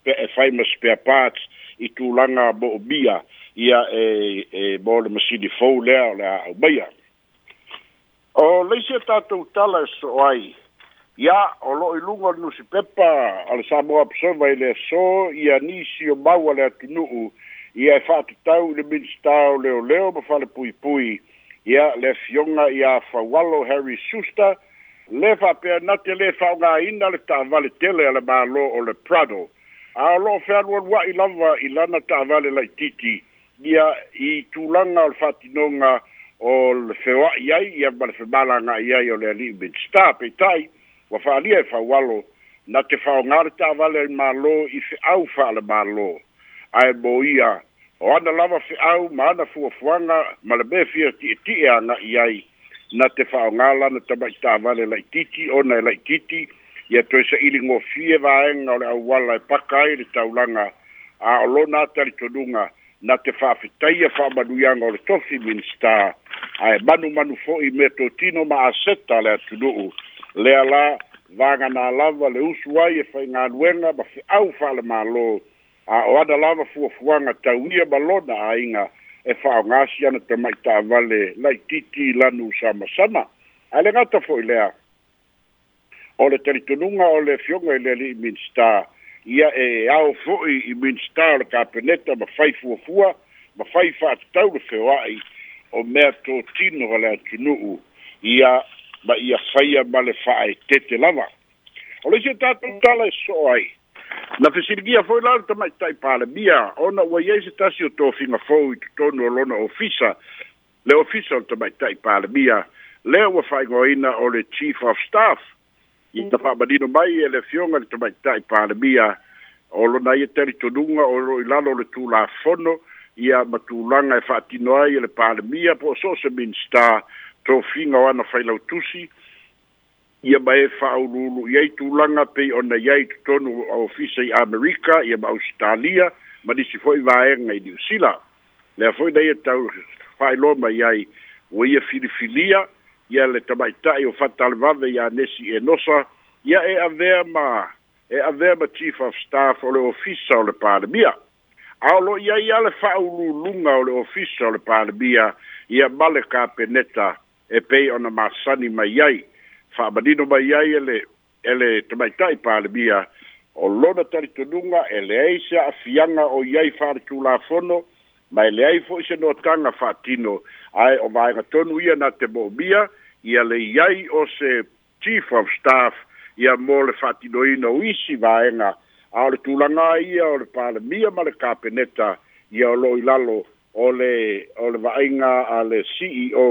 e fai ma spare parts i tulaga mo o mia ia e e mo le masini fou lea o le aau maia o leisi e tatou tala e so ai ia o lo'o i luga o le nusi pepa a le samoa pesova i le aso ia nisi o mau a le atunu'u ia e fa'atatau i le minista o leoleo ma pui pui ia le fioga ia faualo harry suster le faapea nate le faaogāina le ta'avale tele a le mālō o le prado a o lo'o fealualua'i lava i lana ta'avale la'itiiti ia i tulaga o le faatinoga o le feoa'i ai ia ma le femalaga'i ai o le ali'i midstar peita'i ua fa'alia e faualo na te faaogā le ta'avale mālō i fe'au fa'ale mālō ae mo ia o ana lava fe'au ma ana fuafuaga ma le mea fia ti'eti'e aga'i ai na te fa'aogala na tama'itavale la'itiiti ona e la'itiiti ia toe sa'iligofie vaega o le auala e paka ai le taulanga a o lona atalitonuga na te fa'afetaia fa'amanuiaga o le tofi minista ae manumanu fo'i mea totino ma aseta le atunu'u lea la vaganā lava le usu ai e faigaluega ma fe'au fa'alemālō a o ada lava fua fuanga tau ia balona a e whao ngasi ana te mai tā vale lai titi lanu sama sama. A le ngata fo ilea. O le teritununga o le fionga ilea li minsta. Ia e ao fo'i i minsta o le kapeneta ma fai fua fua, ma fai fa atatau le whewai o mea tō tino le atunuu. Ia ma ia faia ma le faa e tete lava. O le si tātou tala e so na fesiligia foi la le tamaʻitai palemia ona ua iai se tasi o tofiga fou i totonu o lona ofisa le ofisa o le tamaʻitai palemia lea ua fa'aigoaina o le chief of staff ina mm. fa'amanino mai e le fioga le tamaʻitai palemia o lona ia e talitonuga o lo i lalo o le tulafono ia matulaga e fa'atino ai e le palemia po o so o se minista tofiga o ana failautusi tusi ia ma e fa'aululu i ai tulaga pei ona iai totonu a America i amerika ia ma australia ma disi fo'i vaega sila. niusila le fo'i na ia e tau fa'ailoa mai ai ua ia filifilia ia le tamaita'i o vave ia nesi e nosa ia e avea e avea chief of staff o le ofisa o le palemia a o ia ai a le fa'aululuga o le ofisa o le palemia ia ma le e pei ona masani mai ai fa'amanino mai ai ele ele tamaita'i palemia o lona talitonuga e leai se a'afiaga o iai fa'aletulafono ma e leai fo'i se noataga fa'atino ae o vaega tonu ia na te mo'omia ia le iai o se chief of staff ia mo le fa'atinoina o isi vaega a o le tulaga ia o le palemia ma le kapeneta ia o lo'o i lalo o le o le va'aiga a le ceo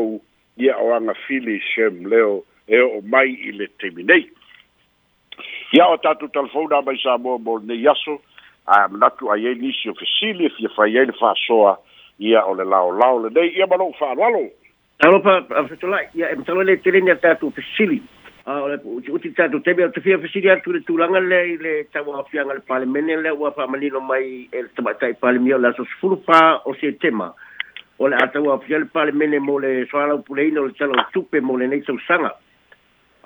ia o aga fili shem leo e o mai i le temi nei ia o tatou talafauna mai sa moa mo lenei aso a manatu ai ai nisi o fesili e fia fai ai le fa'asoa ia o le laolao lenei ia ma lo'u fa'aloalo alopa afetolai ia e matalo le teleni a tatou fesili o le uti tatou teme o tafia fesili atu le tulaga le le tauafiaga le palemene lea ua fa'amanino mai e le tamaʻitai palemia o le aso sefulu pa o setema o le a tauafia le palemene mo le soalau puleina o le talo tupe mo lenei tausaga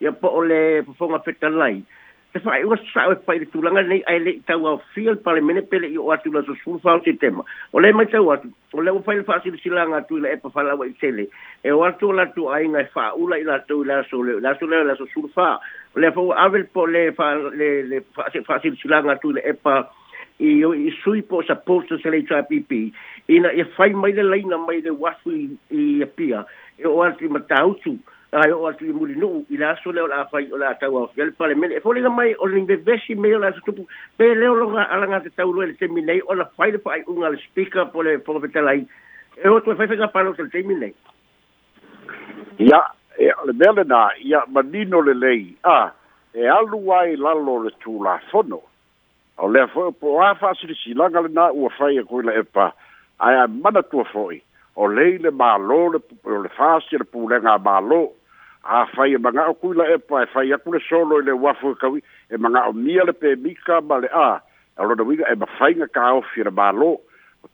ya po ole po fonga fetta lai te fai o sa o fai tu langa nei ai le tau o fiel pale mene pele i o atu la so sul fa o te tema o le mai tau atu o le o fai le fa si silanga tu le e pa fa la wai sele e o atu la tu ai ngai fa ula i la tu la so le la so le la so sul fa le fa o avel po le fa le le fa si silanga tu le e pa i o i sui po sa posto se le tra pp ina e fai mai le leina mai le wafu i pia e o atu matautu ai o atu i muri nuu i la aso leo la afai o la atau au fiale pale mele e foliga mai o le invevesi mei o la tutupu pe leo loga alaga te taulua le temi nei o la fai le faaiʻuga le speaker po le fogafetalai e o toe faifaiga palo te le temi nei ia e le mea lenā ia manino lelei a e alu ai lalo le tulafono o lea foʻi po a faasilisilaga lenā ua fai e koila epa ae a manatua foi o lei le mālō le o le fasi le pulega malo a fai e manga o kui la epa, e fai aku le solo i le wafu e kawi, e manga o mia le pe mika ma le a, e rona wiga e ma fai nga ka o fira ma lo,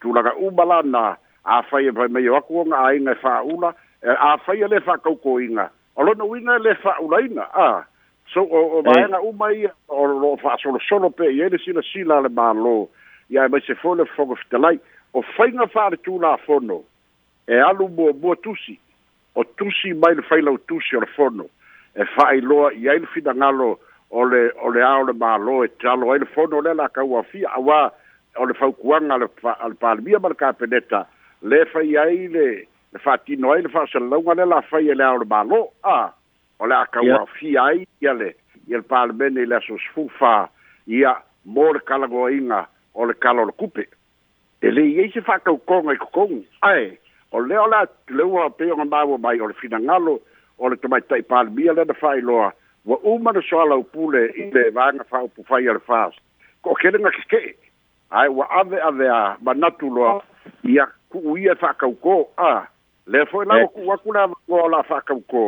tu langa umala na, a fai e vai mei o aku onga a inga e faa ula, e a fai e le faa kauko inga, o rona wiga e le faa ula inga, a, so o maenga uma i, o lo faa solo solo pe, i ene sila sila le ma lo, i a e mai se fone te fitalai, o fai nga faa le tu la fono, e alu mua mua tusi, o tusi mai le faila tusi o le fono e fa'ailoa i ai le finagalo o le o le a o le mālō e talo ai le fono o le lakau afia auā o le faukuaga palemia ma le kapeneta le fai ai le le fa'atino ai le fa'asalalauga le lafai e le a o le mālō a o le akau afia ai ia le ia le palemene i le aso ia mo le kalagoaiga o le e lei ai o le ola le ua pe o ma o mai o le fina ngalo o le tomai tai pal bia le da fai loa wa uma na so ala upule i le vanga fa upu fai ala fas ko kere nga kike ai wa ave ave a manatu loa i a ku uia fa kauko a le fo e na lao eh. ku wakuna o la fa kauko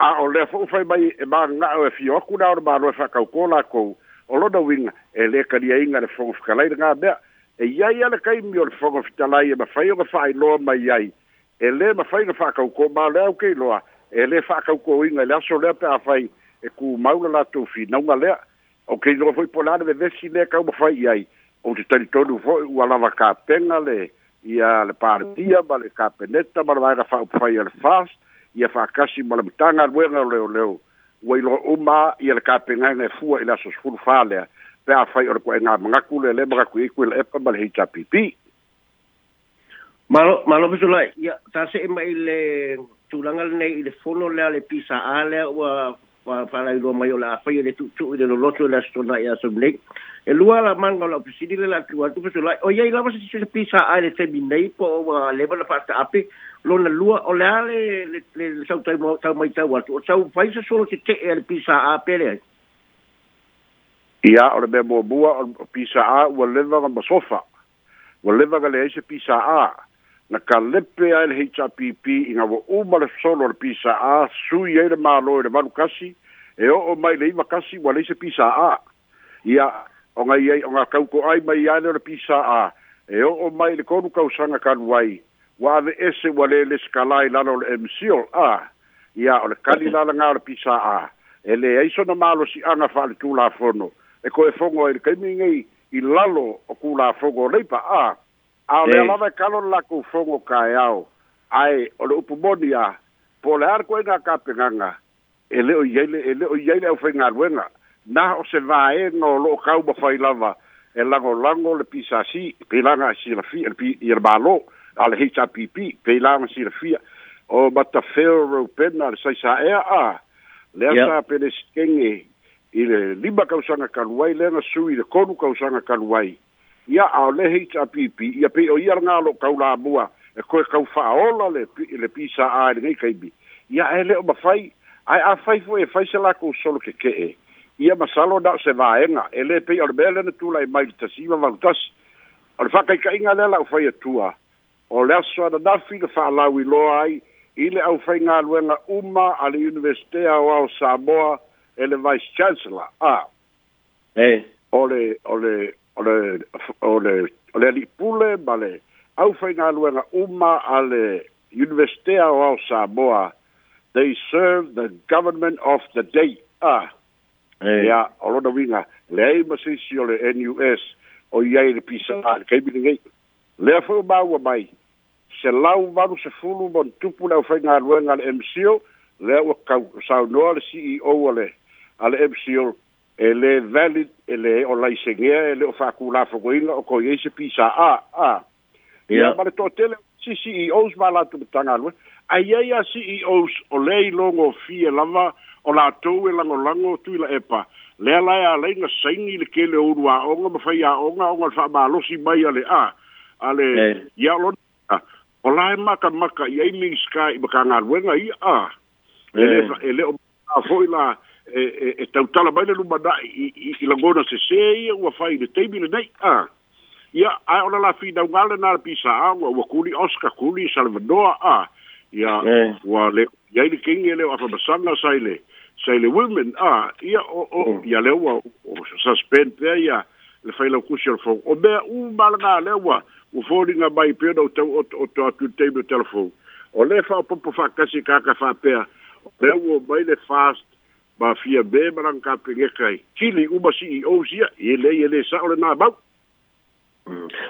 a o le fo ufai mai e ma nga o e fi wakuna o le ma roe fa kauko la kou o lona winga e le kari a inga le fo ufakalai nga bea e ia ia le kaimi o le foga fitalai e mafai o ga faailoa mai ai e lē mafai ga faakaukō malea au keiloa e lē faakaukōiga e le aso lea pe afai e kumau le latou finauga lea o keiloa fo'i po la le vevesi lea kau mafai ai ou te talitonu fo'i ua lava kapega le ia le partia ma le kapeneta ma le vaega faaupafai e le fas ia faakasi ma le mataga aluega leoleo ua iloa uma ia le e fua i le aso fa lea pe a fai o ko e nga mga ku le le mga ku e ku le pa mal hita pipi malo malo bisu lai ya ta se e mai le tulanga nei le fono le le pisa ale wa pa pa la mai o la fai le tu tu le lo loto la stona ya so blek e lua la manga la pisidi le la tu tu bisu lai o ya ila se se pisa le te binai po wa le ba la pasta api lona lua o le ale le le sau tai mo sau mai tau atu sau fai se solo te te e le pisa a pele ia o le mea muamua o pisaā ua leva ga masofa ua leva ga leai se pisaā na kalepe ae le hpipi i ga ua'uma le fesolo o le pisaā sui ai le mālō i le valu kasi e o'o mai le iva kasi ua lei se pisaā ia o gai ai o ga kauko'ai mai ale o le pisaā e o'o mai le konu kausaga kalu ai ua ave ese ua lē le sekala i lala o le mcl a ia o le kali lalagā o le pisaā e leai sona malosi'aga fa'aletulafono e koe fogo ai kaimigei i lalo o kulafogo a pa'a ao lea lava e kalo lakou fogo kaeao ae o le upu moni a po o le a le koʻiga kapegaga e le'o i ai le e le'o i ai le aufaigaluega na o se lo o lo'o kau mafai lava e lagolago le si peilaga e silafia ia le mālō a le hpp peilaga silafia o matafeo roupena le ea a lea sa peleskege i le lima kausaga kaluai le na sui le kolu kausaga kaluai ia ao le heitapipi ia pei o ia laga lo kaulamua e koe kau fa'aola le le pisa'a e legai kaimi ia e leo mafai ae afai fo'i e fai se lakou solo keke'e ia masalo na o se vaega e lē pei o le mea lena tulai e mai le tasi ma valutasi o le fa'akaika'iga lea la'u fai atua o le aso ananafi le fa'alau iloa ai i le ʻaufaigaluega uma a le universitea o ao samoa ele vice chancellor eh, ole ole ole ole ole li pule male au fainga luenga uma ale universitea o Samoa they serve the government of the day a ah. e a olona winga lei masisi ole NUS o iai le pisa ale kai bilingai lea foi maua mai se lau valu se fulu mon tupu le au fainga luenga le MCO lea ua kau saunoa le CEO ole. Ale emsi yo, ele valid, ele onlay senge, ele ou fakou la fokou inge, ou kouye se pi sa a, ah, a. Ah. E ya. Mane to te le, si CEO's malan te betanga anwen. A ye ya CEO's, ole ilongo fie lava, ona atowe lango-lango, tu ila epa. Le alaya e alay nga saingi le kele ouro a ongo, me faya a ongo, ah. e a ongo alfa ma alosi maya le, a. A le, ya loni, a. Ola e maka-maka, yei mingska, ime kanga anwen a i, a. E le oman, a foy la... E, e, e tautala mai le lumana i, i, lagona sesē ia ua fai le taimi lenei a ia ae o lafinauga lena le pisaaga ua kuli oscar kuli salvanoa a ia e. ua le iai le kegi e leo afamasaga sai le sai le women a ia o e. ia lea ua suspend pea ia le failaukusi o le o mea u malaga lea ua ua foliga mai pea nou tau o to atu taimi o telefou o le fa'apopo fa'akasi kaka fa'apea lea ua mai le fast mafia be malang kapegeka ai tili uma ceo sia i lei e lē sa'o lenā mm. mau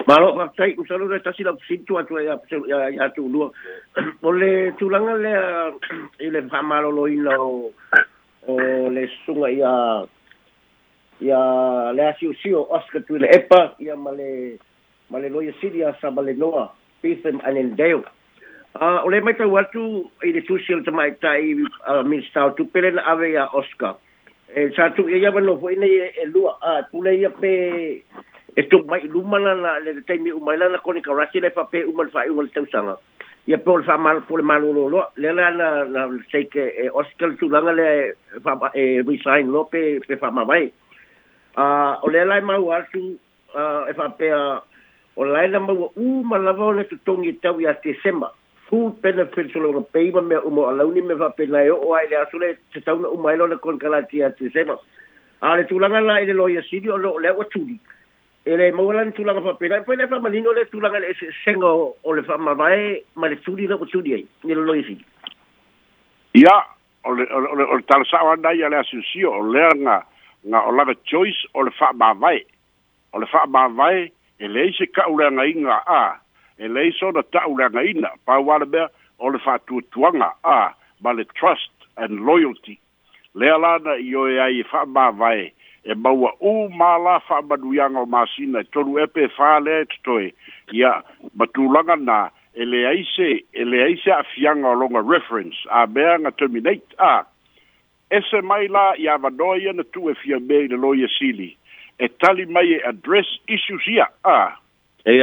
ma lo ma tai usalo le tasi la situ atu ya ya ya tu lu o le tulanga le i le famalo lo ina o le sunga ia ia le asiu sio oscar tu le epa ia male male loia siria sa male noa Ethan Anendale. Uh, ah, ole mai tau atu i le tusi o tamai tai uh, minister o tupele na ave a Oscar. E sa tu e ia wano hoi nei e lua a uh, tule ia pe e tu mai lumana na le te taimi umaila na koni karasi le fa pe umal fai umal tausanga. Ia pe olfa mal pole malu lo lo le la na na seike e Oscar tu langa le fa e resign lo pe pe fa mamai. Uh, ole lai mau atu uh, e fa pe a uh, o laila mau umalava o le tutongi tau i a December. fu pena firsolo ro peiva me umo alauni me va pena o ai le asule te tau na umai lo na kon kalati el sema ale tulanga la e lo yasidi o lo le o tuli ele molan tulanga fa pena pe le fa malino le tulanga le sengo o le fa mavae ma le tuli le o ai ni lo yasidi ya o le o le o tal sa ya le asusio o le nga nga o la choice o le fa mavae o le fa mavae ele se ka ura nga inga a ah. e lei sona ta'ulagaina pau ale mea o le fa'atuatuaga a ma le trust and loyalty lea lana i oe ai e fa'amāvae e maua ū mālā fa'amanuiaga o masina e tolu epe e fā e totoe ia matulaga na e leai se e leai se fianga o loga reference a mea ga terminate a ese mai la ia avanoa ia e tu'efia mea i le loia sili e tali mai e address issues ia a e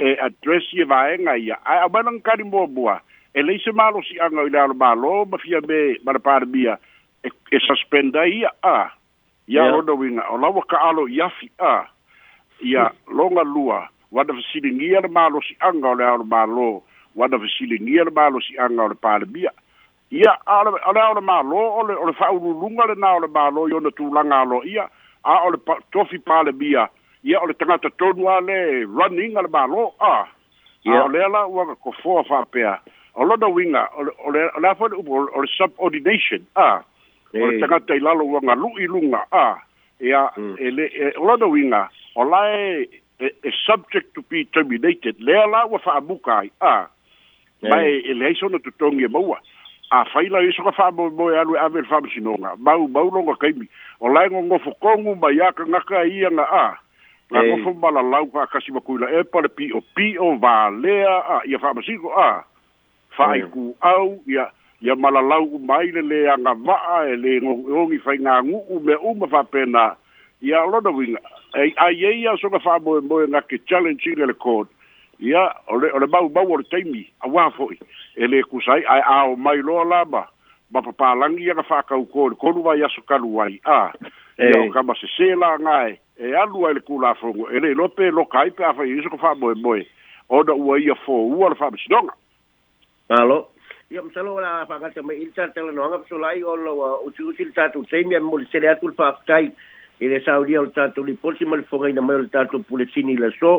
e address i vaega ia ya. ae au mai lagakali muamua e lei se malosi'aga o i le alomālō ma fia me ma le palemia e, e suspend ai ia a ia lona uiga o laua ka'alo i afi a ia loga lua uana fesiligia le malosi'aga o le alomālō uana fesiligia le malosi'aga o le palemia ia ale ole ole malo ole ole fa ululunga le na ole malo yo na tulaga alo ia a ole tofi pale bia ia o le tagata tonu a le running a le malo a ao lea la ua kakofoa faapea o lona uiga o le afa le upu o le subordination a o le tagata i lalo ua galu'i luga a ia mm. ele e, o lona uiga o lae e, e subject to be terminated lea la ua fa'amuka ai a mae e leai sona totogi e maua a faila e soka fa mo mo alu a ver fam mau mau longa kaimi o lai ngo ngo kongu ba ya ka ia na a ah la go fo mala lau ka kasi ma kuila e pare pi o pi o va le a ia fa ma siko a fa i ku mm. au ia ia mala lau mai le le anga va a e le ngo o ngi fa nga ngu u me u ma fa pena ia lo do winga e a ye ia so ka fa mo mo na ke challenge le le court ia ole ole ba ba wor taimi a wa fo e le ku sai a a o mai lo la ba ba pa langi ia ka fa ka u ko ko lu va ia so ka lu ai a ia ka ba se se la ngai e alua i le kulafogo e lei lope loka ai pe afaiiso ko fa'amoemoe ona ua ia fōua le fa'amasinoga alo ia masalo la fa'agata mai i le tatatalanoaga fasolai o laua uh, usiusi le tatou taimi a mo le sele atu le fa'afetai i le saulia o le tatou liposi ma le fogaina mai o le tatou pulesini i le so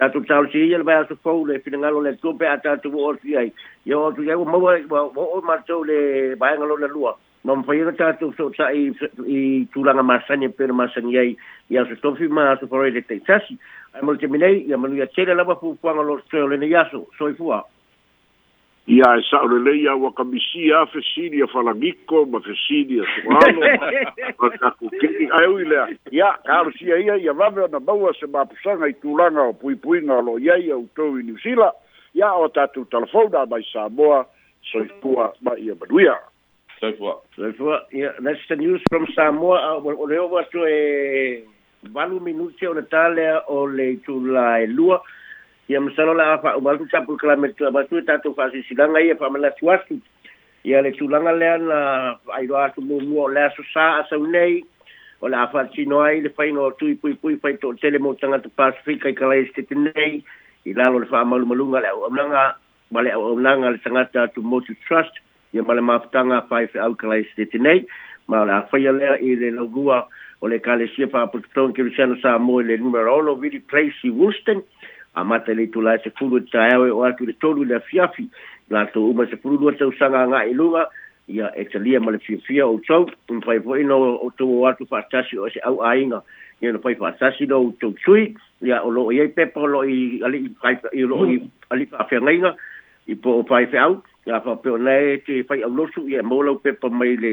tatou tausiia le vaeaso fou le finagalo le atua pe a tatou o osi ai ia o atu iai ua maua ua o'o matou le vaega lona lua ma mawhai ka tātou so ta i, i tūlanga māsani pēr māsani ai i aso tofi ma aso wharai le teitasi ai mo te minei i amanu i a tere lava pūpuanga lo teo lene i aso soifua ia e saʻolele ia ua kamisi a fesili a falagiko ma fesili a soalo ma kakukei ae ui lea ia kaalosia ia ia vave ona maua se mapusaga i tulaga o puipuiga o lo'i ai outou i niusila ia o tatou talafona mai samoa soifua ma ia manuia Taupua. Taupua, ia, that's the news from Samoa. O reo watu e walu minute o ya, ah, ya, ya, le tālea ah, o le tūla e lua. Ia masalo la afa ah, o walu tapu kilametu a batu e tātou whasisilanga ia whamalatu atu. Ia le tūlanga lea na airoa atu mua o le aso sā asau nei. O le afa tino ai le whaino tui pui pui whai tō tele mō tangata Pasifika i kalai stete nei. I lalo le wha malu malunga le au amnanga. Wale au amnanga le tangata atu Motu Trust. Trust. ia male mafutaga fai feaukalaisiteti nei ma o le i le laugua o le kalesia faapototoga kerusiana sa mo i le numeroolo vili place wolston amata le itulae sefulu e tataeao e o atu le tolu i le la latou uma sefulu lua tausaga agai luga ia e talia ma le fiafia o ma fai foʻi na outou o atu faatasi o se auaiga ia na fai faatasi lo outou sui ya o loo iai pepa i ali i alii alii faafeagaiga i po o sa fa pe na te fai au losu ia mo lau pe pa mai le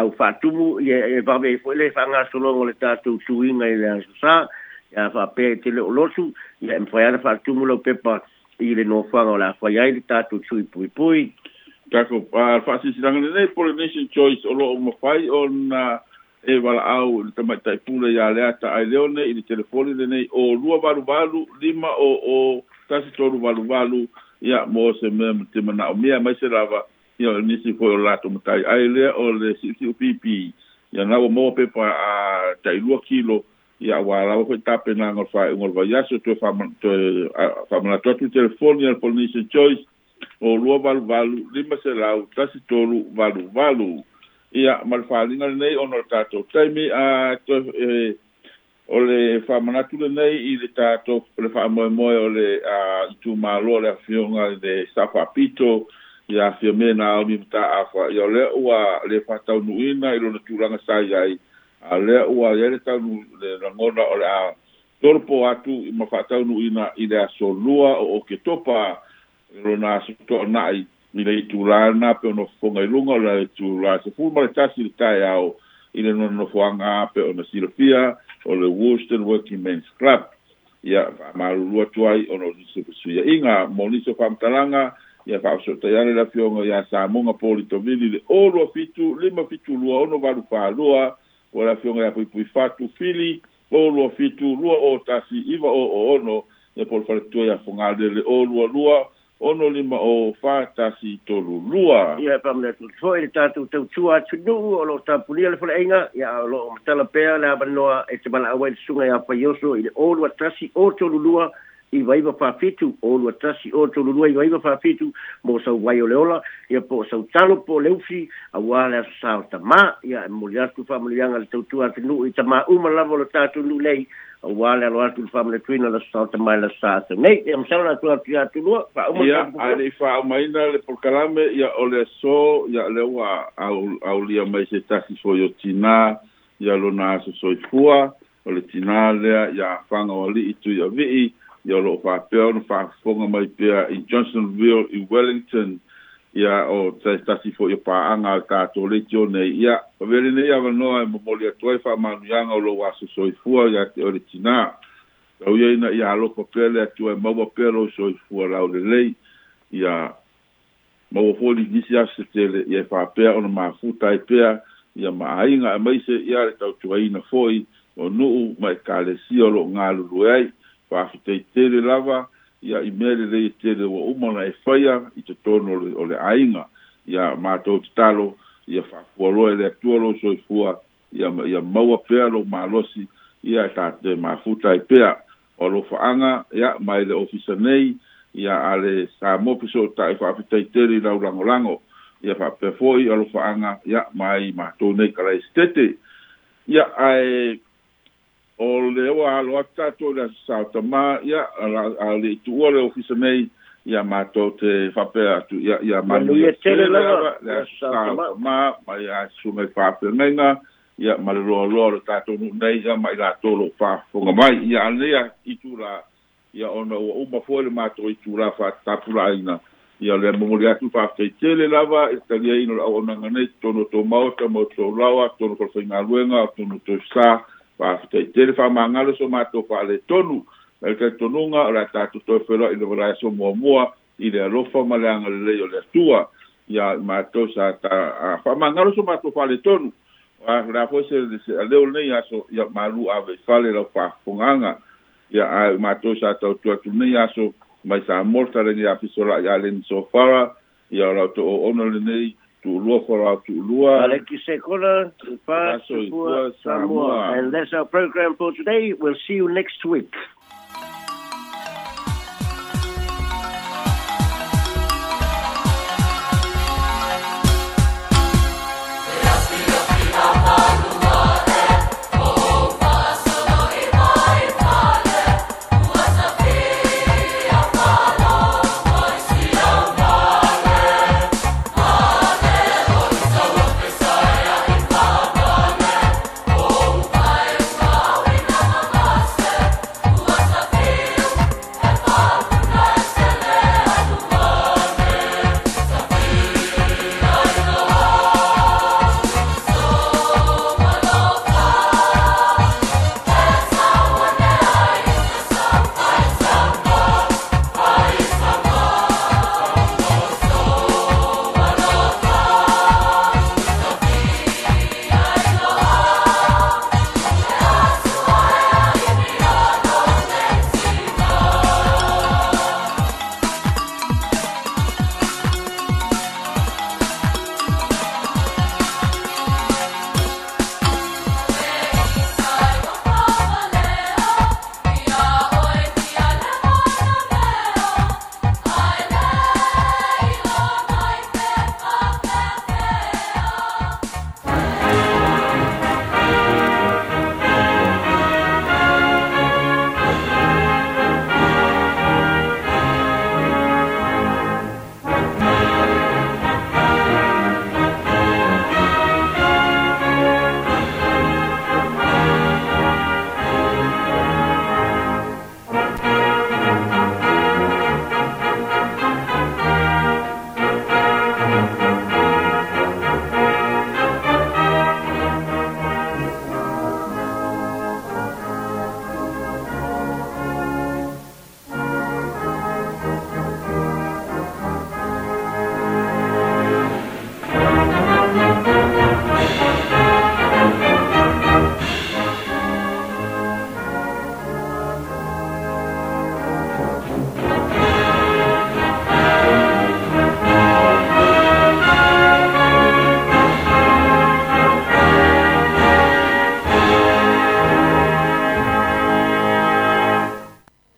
au fa tumu ia e va ve fo le fa nga solo ngol ta tu tuinga i le sa ia fa pe te le losu ia e fai ala fa tumu lau pe pa i le no fa ngol la fai ai le ta tu tui pui pui pa fa si le choice o lo mo fai on e wala au le tama tai pule ya le ata ai leone i le telefoni le nei o lua balu lima o o tasi toru balu balu ia mo se mea ma te manao mea mai se lava ia o nisi foi o latou matai ai lea o le siʻusiʻu pipi ia na ua moa pepa a taʻilua kilo ia auā lava foi tapenaga o le faaiʻuga o le vaiaso toe toe faamanatu atu telefoni a le polynesian choice o lua valuvalu lima selau tasi tolu valuvalu ia ma le faaliga lenei ona o le tatou taimi a toe o le whamanatu le nei i le tato le whamoemoe o le uh, tu malo le afionga le safa pito i a fiamene na aumi mta afa i o le ua le whatau nuina i lona tūranga sai ai a le ua i ere tau nu le rangona o le a torpo atu i ma whatau nuina i le aso lua o o ke topa i lona aso to nai i le i tūrana pe ono fonga i lunga o le tūrana se fulma le tasi le tai au i le nono fuanga pe ono sirofia i o le Worcester Working Men's Club ia faamalulua atu ai ona o nisi pesuiaʻiga mo nisi o faamatalaga ia fa'aosotai ale lafioga iā samoga politovili le olua fitu lima fitu lua ono valufālua fālua ua lafioga iā puipui fatu fili olua fitu lua o tasi iva o ono ia polofaletua iā fogalele o lualua ono lima o fatasi tolu lua. Ia pa mle tu tfo ili tatu tau tua tu nuu o lo ta pulia le fula inga ia lo mtala pea le aban noa e te sunga ia pa yoso o lua tasi o tolu lua i vaiva pa fitu o lua tasi o tolu lua i vaiva pa fitu mo sau wai o leola ia po sau talo po leufi a wale a sao ta ma ia mulia tu fa mulianga le tau tua tu i tama uma lavo lo tatu nuu lei wale alo atu fa mele tuina la sa te mai la sa te nei e msala le tua tia tu lua fa uma ia ale fa uma le porkalame ia so ia le wa au au lia mai se tasi fo yo tina ia lona so so le ole tina le ia fanga o li itu ia vi ia lo fa pe on fa mai pe i Johnsonville i Wellington ia o taitasi foʻi o paaga o tatou leiti ona ia vele nei avanoa e momoli atu ai faamanuiaga o lou aso soifua ia te o le tinā tauia ina ia alofa pea le atu e maua pea lou soifua lau lelei ia maua fua ligisi aso se tele ia e faapea ona mafuta ai pea ia maaiga e maise ia le tautuaina foʻi o nuu ma e kalesia o loo galulue ai faafetaitele lava ya i mele lei tele ua uma na e i te totono o le aiga ia matou tatalo ia faafualoa i e le atua lo soifua ia maua pea lou malosi ia e ma mafuta ai pea o lo fa'aga ya mai le ofisa nei ale sa le samofi so ta'i fa'afitaitele i laulagolago ia pe fo'i o lo fa'aga ya mai ma to nei kalaisitete ya ai o le o alo ata la sa ma ya a le tu o le ofisa mei ya ma to te fa pe ya ya ma lo le la la sa ma ma ya su me fa na ya ma lo lo lo ta to nu nei ya ma ya to lo fa fo mai ya le ya i la ya ona o ma fo ma to i tu la fa ta la ina ya le mo le atu fa te te le lava sta ye ino o na nga to no ma o mo to la wa to no ko fa ina luenga to to sa faafetaitele faamagalo so matou faaletonu e le e talitonuga o le a tatou toe i le valae so muamua i le alofa ma le agalelei o le atua ia matou sa ta faamagalo so matou faaletonu la foi se aleo lenei aso ia malu aveifale lau faafofogaga ia a matou sa tautua tunei aso mai sa molta lenei afisolaʻi a leni sofara ia o lau toʻoona lenei like Tu'ulua say, "Kona, Sekora, Tupa, Samoa. And that's our program for today. We'll see you next week.